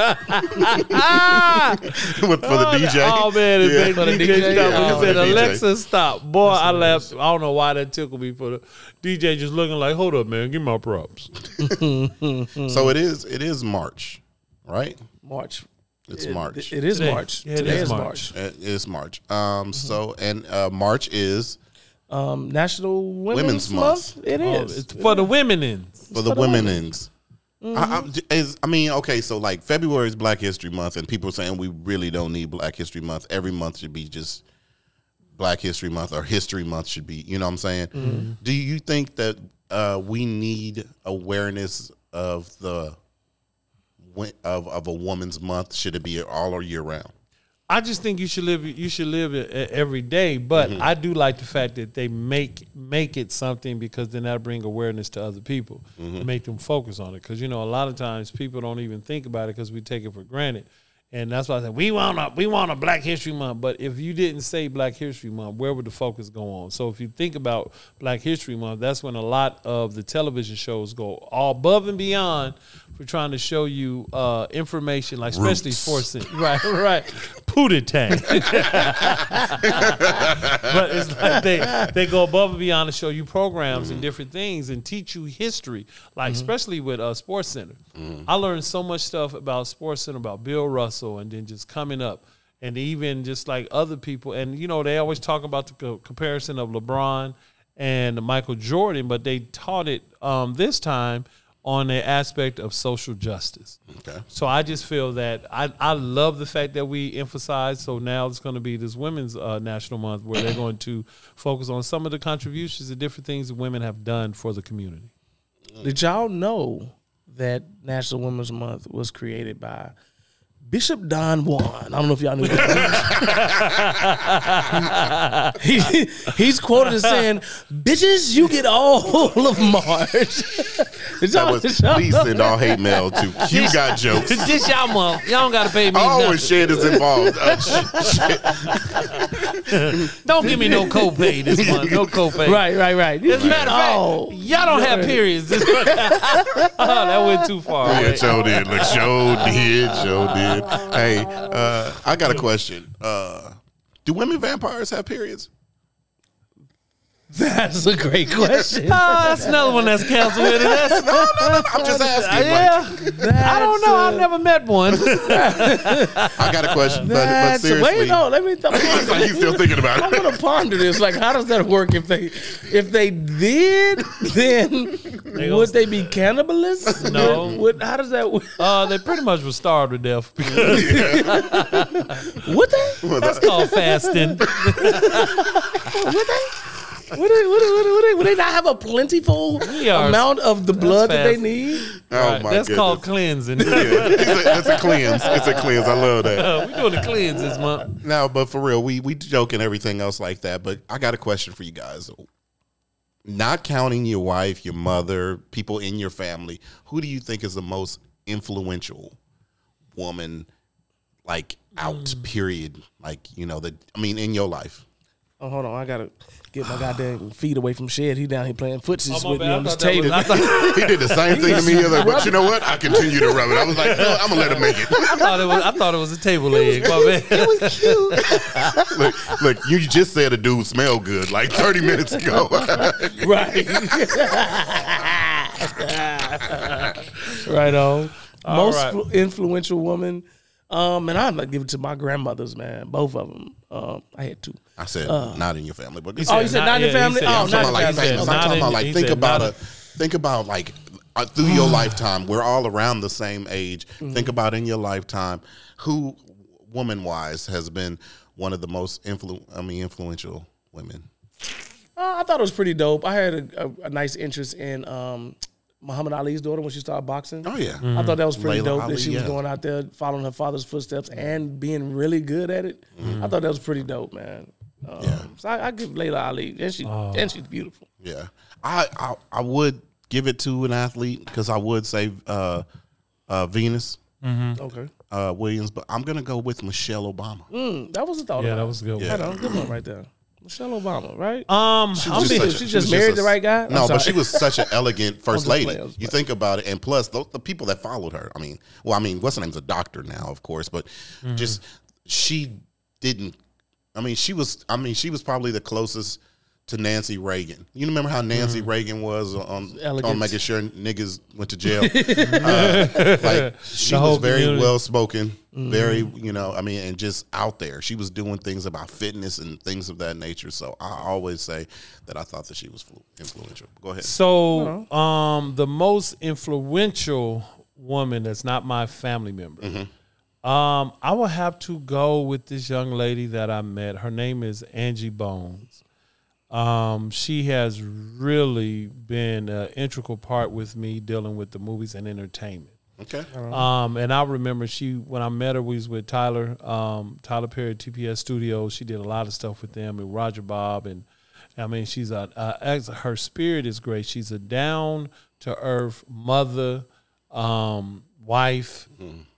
D: for the DJ?
E: Oh man, it
D: Yeah.
E: made
F: For the
E: DJ,
F: DJ?
E: stop. When
D: Oh,
E: he said. Alexa, stop. Boy, I laughed. I don't know why that tickled me for the DJ just looking like, hold up, man, give me my props.
D: So it is. It is March, right?
F: March.
D: It's
F: It-
D: March.
F: It is
E: Today.
F: March.
E: Yeah,
F: Today
E: is
F: is
E: March.
F: March.
D: It is March. Um. So and uh, March is
F: Um, National Women's,
D: Women's
F: Month.
D: Month.
F: It
E: Oh,
F: is.
E: it's for the women in.
D: for the women ends. I, I'm, is, I mean, okay, so like February is Black History Month, and people are saying we really don't need Black History Month. Every month should be just Black History Month or History Month should be. You know what I'm saying? Do you think that uh, we need awareness of the wi- of of a woman's month? Should it be all or year round?
E: I just think you should live. You should live it every day. But
D: Mm-hmm.
E: I do like the fact that they make make it something because then that bring awareness to other people,
D: Mm-hmm.
E: make them focus on it. Because you know, a lot of times people don't even think about it because we take it for granted. And that's why I said we want a we want a Black History Month. But if you didn't say Black History Month, where would the focus go on? So if you think about Black History Month, that's when a lot of the television shows go all above and beyond for trying to show you uh, information, like especially sports. [laughs] Right, right. Pootie tang. [laughs] but it's like they they go above and beyond to show you programs and different things and teach you history, like especially with uh, Sports Center. I learned so much stuff about Sports Center, about Bill Russell, and then just coming up, and even just like other people. And you know, they always talk about the co- comparison of LeBron and Michael Jordan, but they taught it um, this time on the aspect of social justice.
D: Okay.
E: So I just feel that I, I love the fact that we emphasize. So now it's going to be this Women's uh, National Month where they're going to focus on some of the contributions and different things that women have done for the community.
F: Did y'all know that National Women's Month was created by Bishop Don Juan? I don't know if y'all knew that. he, he's quoted as saying, "Bitches, you get all of March." [laughs] Did
D: That
F: y'all-
D: was
F: y'all
D: please send all hate mail to Q Got Jokes. [laughs]
G: this y'all month. Y'all don't gotta pay me
D: Oh,
G: nothing.
D: shit is involved. Uh, [laughs] sh- shit.
E: Don't give me no copay this month. No copay.
F: Right, right, right.
E: As a matter of fact,
F: Oh.
E: y'all don't have periods. this month. oh, that went too far.
D: Yeah,
E: right?
D: show did. Look, show did. Show did. Hey, uh, I got a question. Uh, do women vampires have periods?
F: That's a great question.
E: Oh, that's another one that's canceled. With it. That's,
D: No, no, no. I'm just [laughs] asking. Like,
E: yeah. I don't know. I've never met one. [laughs]
D: I got a question, but, but
F: That's
D: seriously,
F: wait, no, let me. Th- [laughs]
D: it's like you still thinking about it.
F: I'm gonna ponder this. Like, how does that work? If they, if they did, then would they be cannibalists?
E: No.
F: Would, how does that? work?
E: Uh, they pretty much were starved to death.
F: Would they?
E: That's called fasting.
F: Would they? Would they, would, they, would, they, would, they, would they not have a plentiful [laughs]
E: are-
F: amount of the blood that they need?
D: Oh
E: Right,
D: my
E: that's
D: goodness.
E: called cleansing.
D: Yeah, it's a, it's a cleanse. It's a cleanse. I love that.
E: Uh, [laughs] we doing the cleanse this month.
D: No, but for real, we we joke and everything else like that. But I got a question for you guys. Not counting your wife, your mother, people in your family, who do you think is the most influential woman, like out? Period. Like you know that. I mean, in your life.
F: Oh, hold on, I gotta get my goddamn [sighs] feet away from Shed. He down here playing footsies
E: Oh,
F: with me
E: bad. I
F: on this
E: thought was-
F: table.
E: Thought- [laughs]
D: He did the same thing to me the other. But you know what? I continue to rub it. I was like, no, I'm gonna let him make it.
E: I thought it was. I thought it was a table leg. My bad. [laughs]
D: look, look, you just said a dude smelled good like 30 minutes ago. [laughs]
F: right. right on. Most
E: right.
F: influential woman. Um, and I'm gonna give it to my grandmothers, man. Both of them. Um, I had two.
D: I said not in your family, but
F: Oh, you said not in
E: yeah,
F: family?
E: he said-
F: Oh,
D: I'm talking about like
F: not in
D: famous. I'm
E: Not
D: talking
E: in-
D: about like think about
E: not
D: a think about like uh, through your lifetime. We're all around the same age. Think about in your lifetime who woman wise has been one of the most influ I mean influential women.
F: Uh, I thought it was pretty dope. I had a, a, a nice interest in um, Muhammad Ali's daughter when she started boxing.
D: Oh yeah.
F: I thought that was pretty
D: Laila
F: dope
D: Ali,
F: that she was
D: yeah.
F: going out there following her father's footsteps and being really good at it. I thought that was pretty dope, man. Um,
D: Yeah.
F: So I, I give Laila Ali, and she and she's beautiful.
D: Yeah, I I, I would give it to an athlete because I would say uh, uh, Venus
F: Okay,
D: uh, Williams, but I'm gonna go with Michelle Obama.
F: mm, that was a thought.
E: Yeah,
F: about
E: that was a good one.
F: Right on, good one right there. Michelle Obama, right?
E: Um,
F: She
E: I'm
F: just,
E: being-
D: a-
F: she
D: she
F: just
D: was
F: married
D: a-
F: the right guy. I'm
D: No, but she was such an elegant [laughs] first lady.
F: playing,
D: You think about it, and plus the, the people that followed her. I mean, well, I mean, what's her name's a doctor now, of course, but
F: Mm-hmm.
D: just she didn't. I mean, she was. I mean, she was probably the closest to Nancy Reagan. You remember how Nancy Reagan was on on making sure niggas went to jail. [laughs] uh, like she
E: The
D: was very
E: community.
D: well spoken, very you know. I mean, and just out there. She was doing things about fitness and things of that nature. So I always say that I thought that she was flu- influential. Go ahead.
E: So, um, the most influential woman that's not my family member, um, I will have to go with this young lady that I met. Her name is Angie Bones. Um, she has really been an integral part with me dealing with the movies and entertainment.
D: Okay.
E: Um, and I remember she when I met her, we was with Tyler, um, Tyler Perry at TPS Studios. She did a lot of stuff with them and Roger Bobb, and I mean, she's a, a ex- her spirit is great. She's a down to earth mother, um, wife,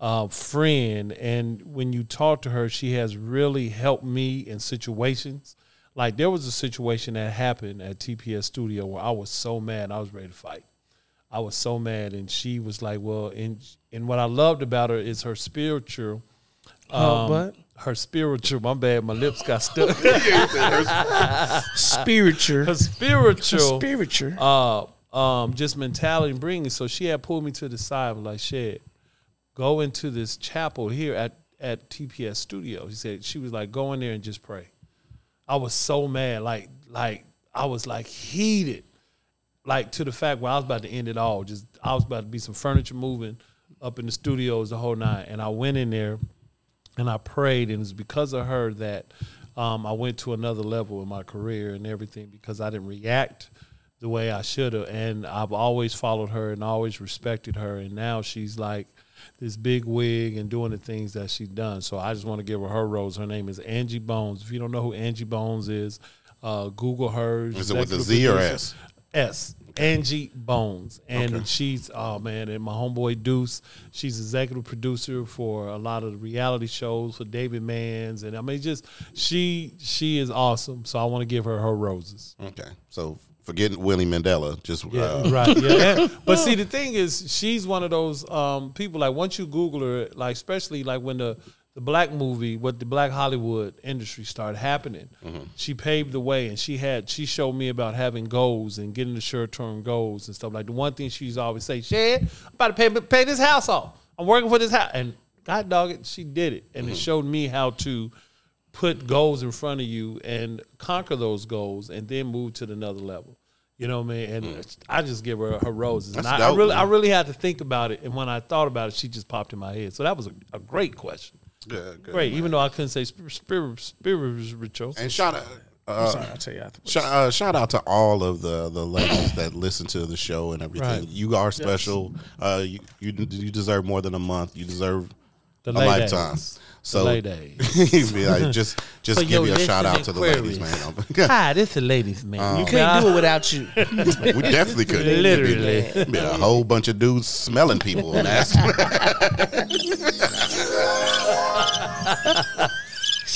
E: uh, friend, and when you talk to her, she has really helped me in situations. Like there was a situation that happened at TPS Studio where I was so mad, I was ready to fight. I was so mad, and she was like, "Well," and and what I loved about her is her spiritual,
F: Oh,
E: um,
F: but
E: her spiritual. My bad, my lips got [laughs] stuck.
F: spiritual,
E: her spiritual,
F: spiritual.
E: uh, um, just mentality and bringing. So she had pulled me to the side, and was like, "Shed, go into this chapel here at at TPS Studio." She said she was like, "Go in there and just pray." I was so mad, like like I was like heated, like to the fact where I was about to end it all. Just I was about to be some furniture moving up in the studios the whole night, and I went in there and I prayed, and it was because of her that um, I went to another level in my career and everything because I didn't react the way I should have, and I've always followed her and always respected her, and now she's like this big wig and doing the things that she's done. So I just want to give her her rose. Her name is Angie Bones. If you don't know who Angie Bones is, uh, Google her.
D: Is it with a Z or. S?
E: S. Angie Bones. And she's oh man, and my homeboy Deuce, she's executive producer for a lot of the reality shows for David Mans. And I mean just she she is awesome. So I want to give her her roses.
D: Okay. So forgetting Winnie Mandela, just uh,
E: right. Yeah. [laughs] And- but [laughs] see the thing is she's one of those um, people like once you Google her, like especially like when the the black movie, what the black Hollywood industry started happening, she paved the way and she had she showed me about having goals and getting the short term goals and stuff. Like the one thing she's always say, Shed, I'm about to pay pay this house off. I'm working for this house. And God dog it, she did it. And it showed me how to put goals in front of you and conquer those goals and then move to the another level. You know what I mean? And I just give her her roses. And
D: That's
E: I, I
D: dope,
E: really I really had to think about it. And when I thought about it, she just popped in my head. So that was a, a great question.
D: good, good.
E: Great. Even though I couldn't say spirit, spirit, spiritual.
D: And shout out. Uh,
F: Sorry, I'll tell you afterwards.
D: Shout, uh, shout out to all of the the ladies that listen to the show and everything.
E: Right.
D: You are special. Uh, you, you you deserve more than a month. You deserve
E: The
D: a lifetime.
E: days.
D: So
E: lay days. [laughs]
D: he'd be like, just [laughs] just
E: For
D: give you a shout out to the ladies, man. [laughs]
E: Hi, this is ladies man.
F: You um, can't do it without you.
D: we definitely couldn't.
E: Literally.
D: It'd be, be a whole bunch of dudes smelling people and asking.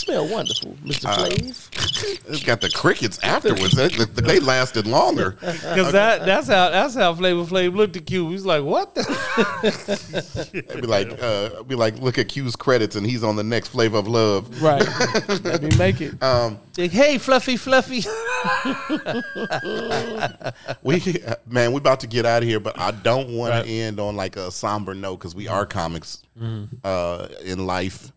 F: Smell wonderful, Mr.
D: Uh,
F: Flav.
D: it's [laughs] got the crickets afterwards. They, they lasted longer. [laughs]
E: Because that that's how that's how Flavor Flav looked at Q. He's like, what? The? [laughs]
D: It'd be like, uh, be like, look at Q's credits, and he's on the next Flavor of Love.
F: Right. Let me make it.
D: Um,
E: Like, hey, Fluffy, Fluffy.
D: we man, we about to get out of here, but I don't want
E: Right.
D: to end on like a somber note because we are comics uh, in life.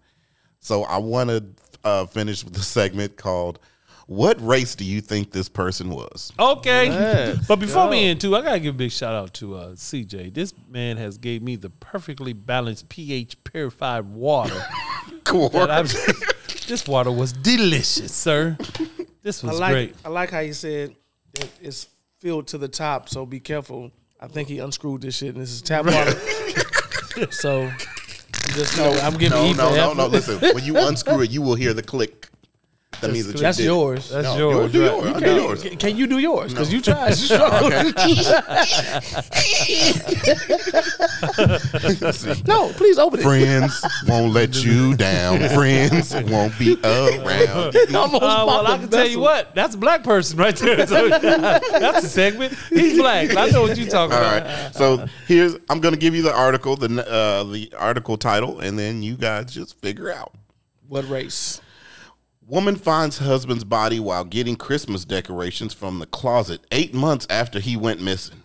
D: So I want to uh, finish with the segment called "What race do you think this person was?"
E: Okay.
F: Let's
E: but before we
F: go.
E: end too, I gotta give a big shout out to uh, CJ. This man has gave me the perfectly balanced pH purified water. [laughs]
D: Cool. [laughs]
E: this water was delicious, sir. This
F: I
E: was
F: like
E: great.
F: I like how you said it, it's filled to the top, so be careful. I think he unscrewed this shit and this is tap water. [laughs] so just know I'm giving
D: No, no, no, no. Listen, when you unscrew it, you will hear the click. That means that you
F: That's
D: did it.
F: yours.
E: That's
D: No,
E: yours.
D: do
E: right.
D: yours. I'll do
F: Can-
D: yours.
F: Can, can you do yours? Because you tried. [laughs] You struggled. [laughs] no, please open it.
D: Friends won't let you down. Friends won't be around. [laughs]
F: Almost
E: Uh, well,
F: popped
E: I
F: the
E: can tell you
F: vessel.
E: what. That's a black person right there. So, that's a segment. He's black. I know what you're talking
D: All
E: about.
D: right. So here's I'm going to give you the article, the uh, the article title, and then you guys just figure out.
F: What race?
D: Woman finds husband's body while getting Christmas decorations from the closet eight months after he went missing.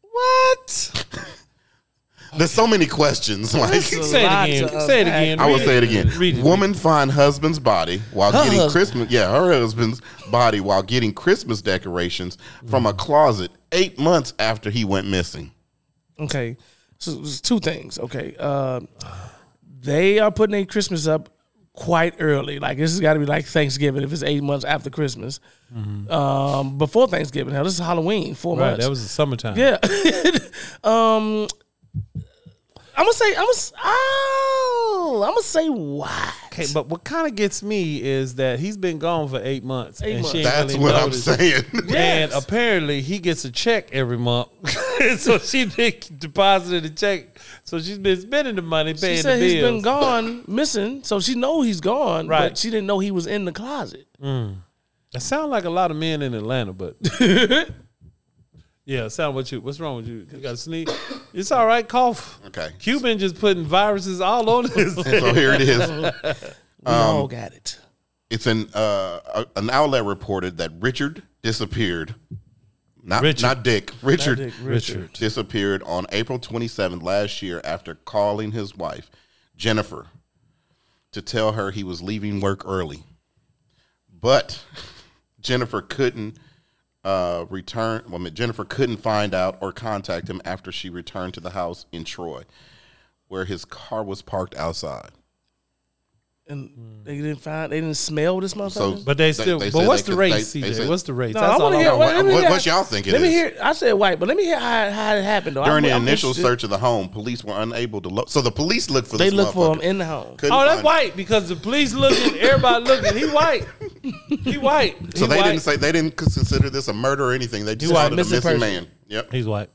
E: What? [laughs]
D: There's so many questions. Like
E: Say it
F: lot
E: again. Say it again.
D: I will say it again.
E: Read it.
D: Woman find husband's body while
F: Her
D: getting
F: husband.
D: Christmas. Yeah, her husband's body while getting Christmas decorations from a closet eight months after he went missing.
F: Okay, so there's two things. Okay, uh, they are putting their Christmas up quite early. Like this has got to be like Thanksgiving if it's eight months after Christmas. Um, before Thanksgiving, hell, this is Halloween. Four
E: Right.
F: months.
E: That was the summertime.
F: yeah. [laughs] um, I'm gonna say I'm gonna oh I'm gonna say why.
E: Okay, but what kind of gets me is that he's been gone for eight months,
F: Eight
E: and she ain't
F: months.
D: That's
E: really
D: what I'm
E: noticed.
D: saying.
E: And apparently, he gets a check every month, [laughs] so she been deposited a check. So she's been spending the money, paying
F: She
E: paying
F: said
E: the
F: he's
E: bills.
F: been gone missing, so she know he's gone,
E: Right.
F: but she didn't know he was in the closet.
E: That sound like a lot of men in Atlanta, but [laughs] yeah, sound what you. What's wrong with you? You got to sneeze. It's all right. Cough.
D: Okay.
E: Cuban just putting viruses all on this. [laughs]
D: So here it is. [laughs]
F: We
E: Um,
F: all got it.
D: It's an uh, an outlet reported that Richard disappeared. Not
E: Richard.
D: not Dick. Richard,
F: Dick,
E: Richard.
D: disappeared on April 27th last year after calling his wife Jennifer to tell her he was leaving work early. But [laughs] Jennifer couldn't uh, return. Well, Jennifer couldn't find out or contact him after she returned to the house in Troy, where his car was parked outside.
F: And they didn't find, they didn't smell this motherfucker.
D: So,
E: But they still.
D: they
E: but what's the
D: could-
E: race,
D: they- they
E: CJ?
D: said-
E: what's the race?
F: No,
E: That's
F: I want to hear.
E: want.
F: What,
D: What- what y'all think it
F: Let me
D: is?
F: hear. I said white, but let me hear how, how it happened. Though.
D: During
F: I'm-
D: the
F: I'm
D: initial
F: interested.
D: search of the home, police were unable to look. So the police looked for
F: they
D: this
F: look for him in the home.
D: Couldn't
E: Oh, that's
D: find him.
E: white because the police looking, everybody looking. He white. He white.
D: So
E: He
D: they
E: white.
D: didn't say they didn't consider this a murder or anything. They just
F: white,
D: called a
F: missing
D: missing man. Yep.
E: He's white.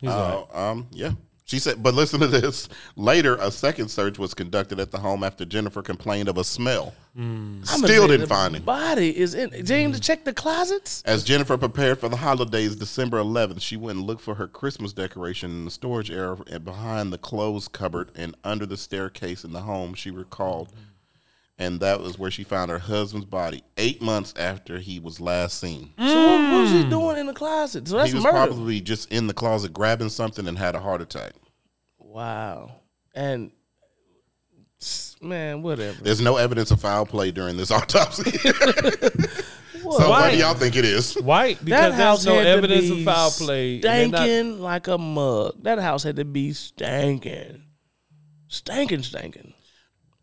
E: He's
D: Uh,
E: white.
D: um. Yeah. She said, but listen to this. Later, a second search was conducted at the home after Jennifer complained of a smell. Hmm.
F: I'ma
D: Still didn't find him.
F: Body is in. They didn't check the closets.
D: As Jennifer prepared for the holidays, December 11th, she went and looked for her Christmas decoration in the storage area and behind the clothes cupboard and under the staircase in the home. She recalled, and that was where she found her husband's body eight months after he was last seen.
F: So what, what was he mm. doing in the closet? So that's
D: he was
F: murder.
D: probably just in the closet grabbing something and had a heart attack.
F: wow. And man, whatever.
D: There's no evidence of foul play during this [laughs] autopsy. [laughs] so what
E: Why?
D: do y'all think it is?
E: White
F: that
E: because
F: house
E: there's no
F: had to
E: evidence
F: be
E: of foul play. and they're not-
F: like a mug. That house had to be stanking, stanking, stanking.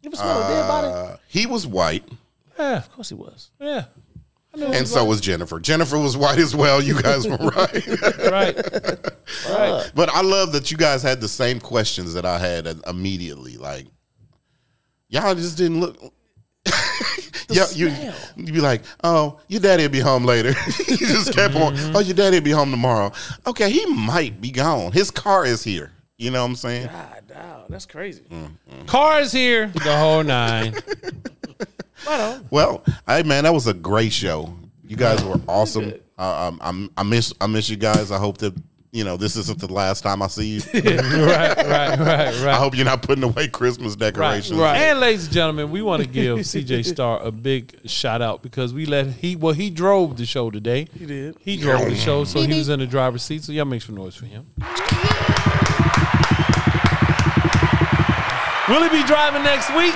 F: You ever smell a dead body?
D: Uh, he was white,
E: Yeah,
F: Of course he was.
E: yeah,
D: and so was Jennifer. Jennifer was white as well. You guys were [laughs] right.
E: right, right. [laughs]
D: But I love that you guys had the same questions that I had immediately. Like, y'all just didn't look. [laughs] yeah, you
F: smell.
D: you be like, oh, your daddy'll be home later. you just kept on. Oh, your daddy'll be home tomorrow. Okay, he might be gone. His car is here. You know what I'm saying?
F: God, wow, that's crazy.
E: Cars here, [laughs] the whole nine.
D: Well, hey man, that was a great show. You guys were awesome. Uh, um, I'm, I miss I miss you guys. I hope that you know this isn't the last time I see you. [laughs]
E: right, right, right, right.
D: I
E: right.
D: hope you're not putting away Christmas
E: Right,
D: decorations.
E: right. And ladies and gentlemen, we want to give CJ [laughs] Star a big shout out because we let he well he drove the show today.
F: He did.
E: He drove the show, so he was in the driver's seat. So y'all make some noise for him. Will he be driving next week?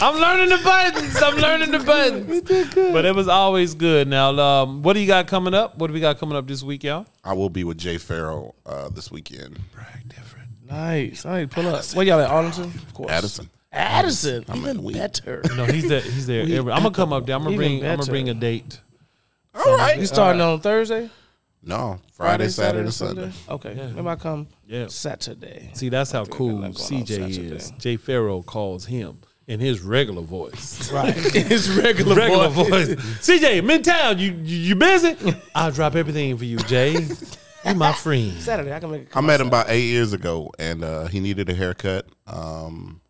E: I'm learning the buttons. I'm learning the buttons. [laughs] But it was always good. Now, um, what do you got coming up? What do we got coming up this week, y'all?
D: I will be with Jay Pharoah uh, this weekend.
E: Different.
F: Nice. All right, pull up. Where y'all at? Arlington? Of course.
D: Addison.
F: Addison. I'm even better. [laughs]
E: No, he's there. He's there. I'm gonna come up there. I'm gonna
F: Even
E: bring. I'm gonna bring a date.
D: All right.
F: You starting on Thursday?
D: No, Friday, Saturday, and Sunday.
F: Okay, maybe I come
E: Yeah.
F: Saturday.
E: See, that's how cool
F: I'm not going on
E: CJ is. Jay Pharoah calls him in his regular voice.
F: Right, [laughs] his regular,
E: regular
F: voice.
E: voice. [laughs] CJ, I'm in town. You, you you busy? [laughs] I'll drop everything for you, Jay. You my friend.
F: Saturday, I can make.
D: I met him about eight years ago, and uh, he needed a haircut. Um,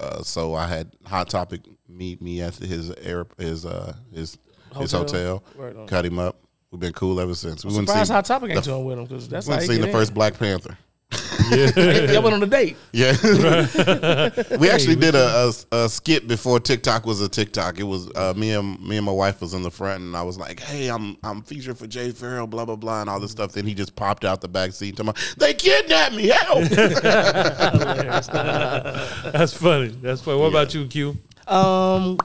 D: uh, so I had Hot Topic meet me at his air, his uh, his his
F: Hotel?
D: hotel, cut him up. We've been cool ever since. We went
F: Surprised
D: see,
F: Hot Topic ain't
D: the,
F: doing with him because that's
D: went
F: how he
D: seen
F: get
D: the
F: in.
D: first Black Panther. [laughs]
F: Y'all went on a date.
D: Yeah, [laughs] we actually did a, a, a skit before TikTok was a TikTok. It was uh, me and me and my wife was in the front, and I was like, "Hey, I'm I'm featured for Jay Pharoah, blah blah blah, and all this stuff." Then he just popped out the back seat, talking about, "They kidnapped me, help!" [laughs]
E: That's funny. That's funny. What about you, Q?
F: Um,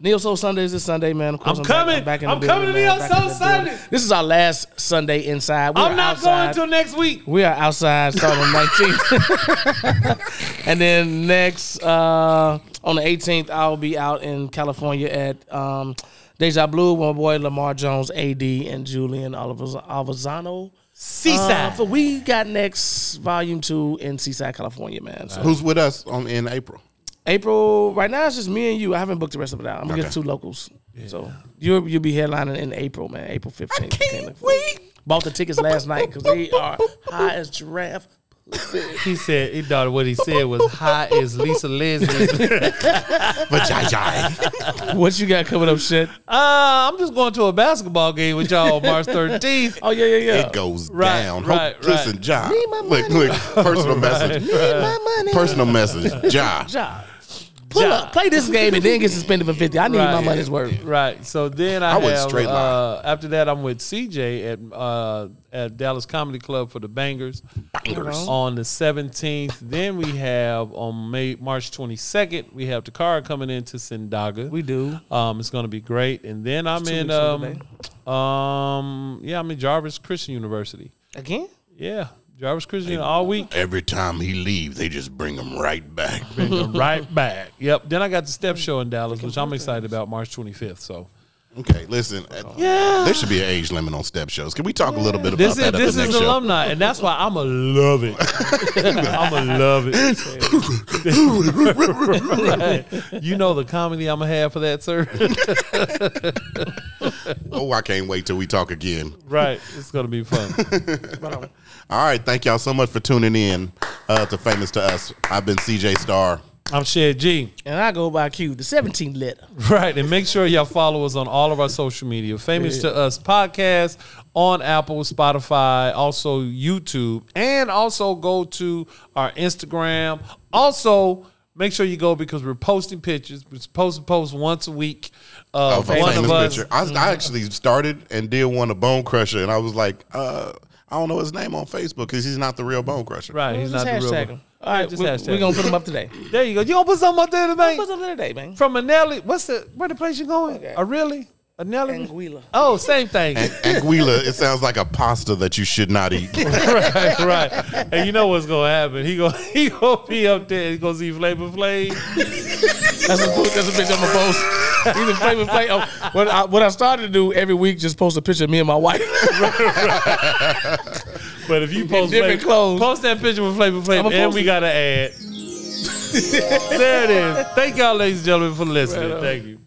F: Neo Soul Sundays this Sunday, man. Of course,
E: I'm
F: back-
E: coming.
F: back in the
E: I'm coming to
F: building,
E: Neo Soul
F: in building.
E: Sunday.
F: This is our last Sunday inside. We
E: I'm
F: are
E: not
F: outside.
E: going till next week.
F: We are outside starting on 19th. [laughs] and then next, uh, on the 18th, I'll be out in California at um, Deja Blue with my boy Lamar Jones, AD, and Julian Alvaz- Alvazano.
E: Seaside.
F: Uh, for we got next volume two in Seaside, California, man. So
D: Who's with us on in April?
F: April, right now it's just me and you. I haven't booked the rest of it out. I'm gonna get two locals. So you'll you'll be headlining in April, man. April 15th. I can't wait. Bought the tickets last night because they are high as giraffe. [laughs]
E: He said he thought what he said was high as Lisa Leslie. [laughs]
D: Vajayjay.
F: What you got coming up, shit?
E: Uh, I'm just going to a basketball game with y'all March 13th.
F: Oh yeah, yeah, yeah.
D: It goes
E: Right,
D: down.
E: right,
D: Hope, Listen,
E: right.
D: Ja. Look, look. Personal message. [laughs] need my money Personal message. Ja.
F: Ja. Pull up, play this game, and then get suspended for 50. I need my
E: Right.
F: money's worth.
E: Right. So then I,
D: I went
E: have,
D: straight line.
E: uh, after that I'm with CJ at uh, at Dallas Comedy Club for the Bangers.
D: Bangers.
E: On the 17th. Then we have on May March 22nd, we have Takara coming into Sendaga.
F: We do.
E: Um, it's going to be great. And then I'm
F: two
E: in um, um yeah, I'm in Jarvis Christian University.
F: Again?
E: Yeah. Jarvis Christian all week.
D: Every time he leaves, they just bring him right back.
E: Bring them right back. Yep. Then I got the step show in Dallas, which I'm excited about March 25th. So
D: Okay, listen. Uh, yeah. There should be an age limit on step shows. Can we talk a little bit about
E: this is
D: that
E: this
D: the
E: is
D: next show?
E: alumni, and that's why I'm a love it. [laughs] I'm a love it. [laughs] You know the comedy I'm gonna have for that, sir. [laughs]
D: Oh, I can't wait till we talk again.
E: right. It's gonna be fun.
D: All right, thank y'all so much for tuning in uh, to Famous to Us. I've been CJ Star.
E: I'm Shed G.
F: And I go by Q, the 17th letter.
E: Right. And make sure y'all follow us on all of our social media. Famous to Us podcast on Apple, Spotify, also YouTube, and also go to our Instagram. Also, make sure you go because we're posting pictures. We're supposed to post once a week. Uh,
D: of a
E: one
D: famous
E: of us.
D: picture. I, I actually started and did one of Bone Crusher, and I was like, uh, I don't know his name on Facebook because he's not the real Bone Crusher.
E: Right. He's
F: Just
E: not the real
F: Bone.
E: one.
F: All right,
E: just
F: we,
E: hashtag
F: we're gonna put him up today. [laughs]
E: There you go. You gonna put something up there today?
F: What's up today, man?
E: From Anelli. What's the where the place you going?
F: Okay.
E: A really? Anelli?
F: Anguilla.
E: Oh, same thing.
D: And Anguilla, it sounds like a pasta that you should not eat. [laughs]
E: right, right. And you know what's gonna happen? He gonna he gonna be up there. He gonna see Flavor Flav.
F: That's a, that's a picture I'm going to post. Even Flavor Flav. Oh, what, I, what I started to do every week, just post a picture of me and my wife. [laughs]
E: But if you post
F: different
E: Flavor-
F: clothes.
E: post that picture with Flavor Flav, and
F: post
E: we
F: it.
E: got to add. [laughs] there it is. Thank y'all, ladies and gentlemen, for listening. Thank you.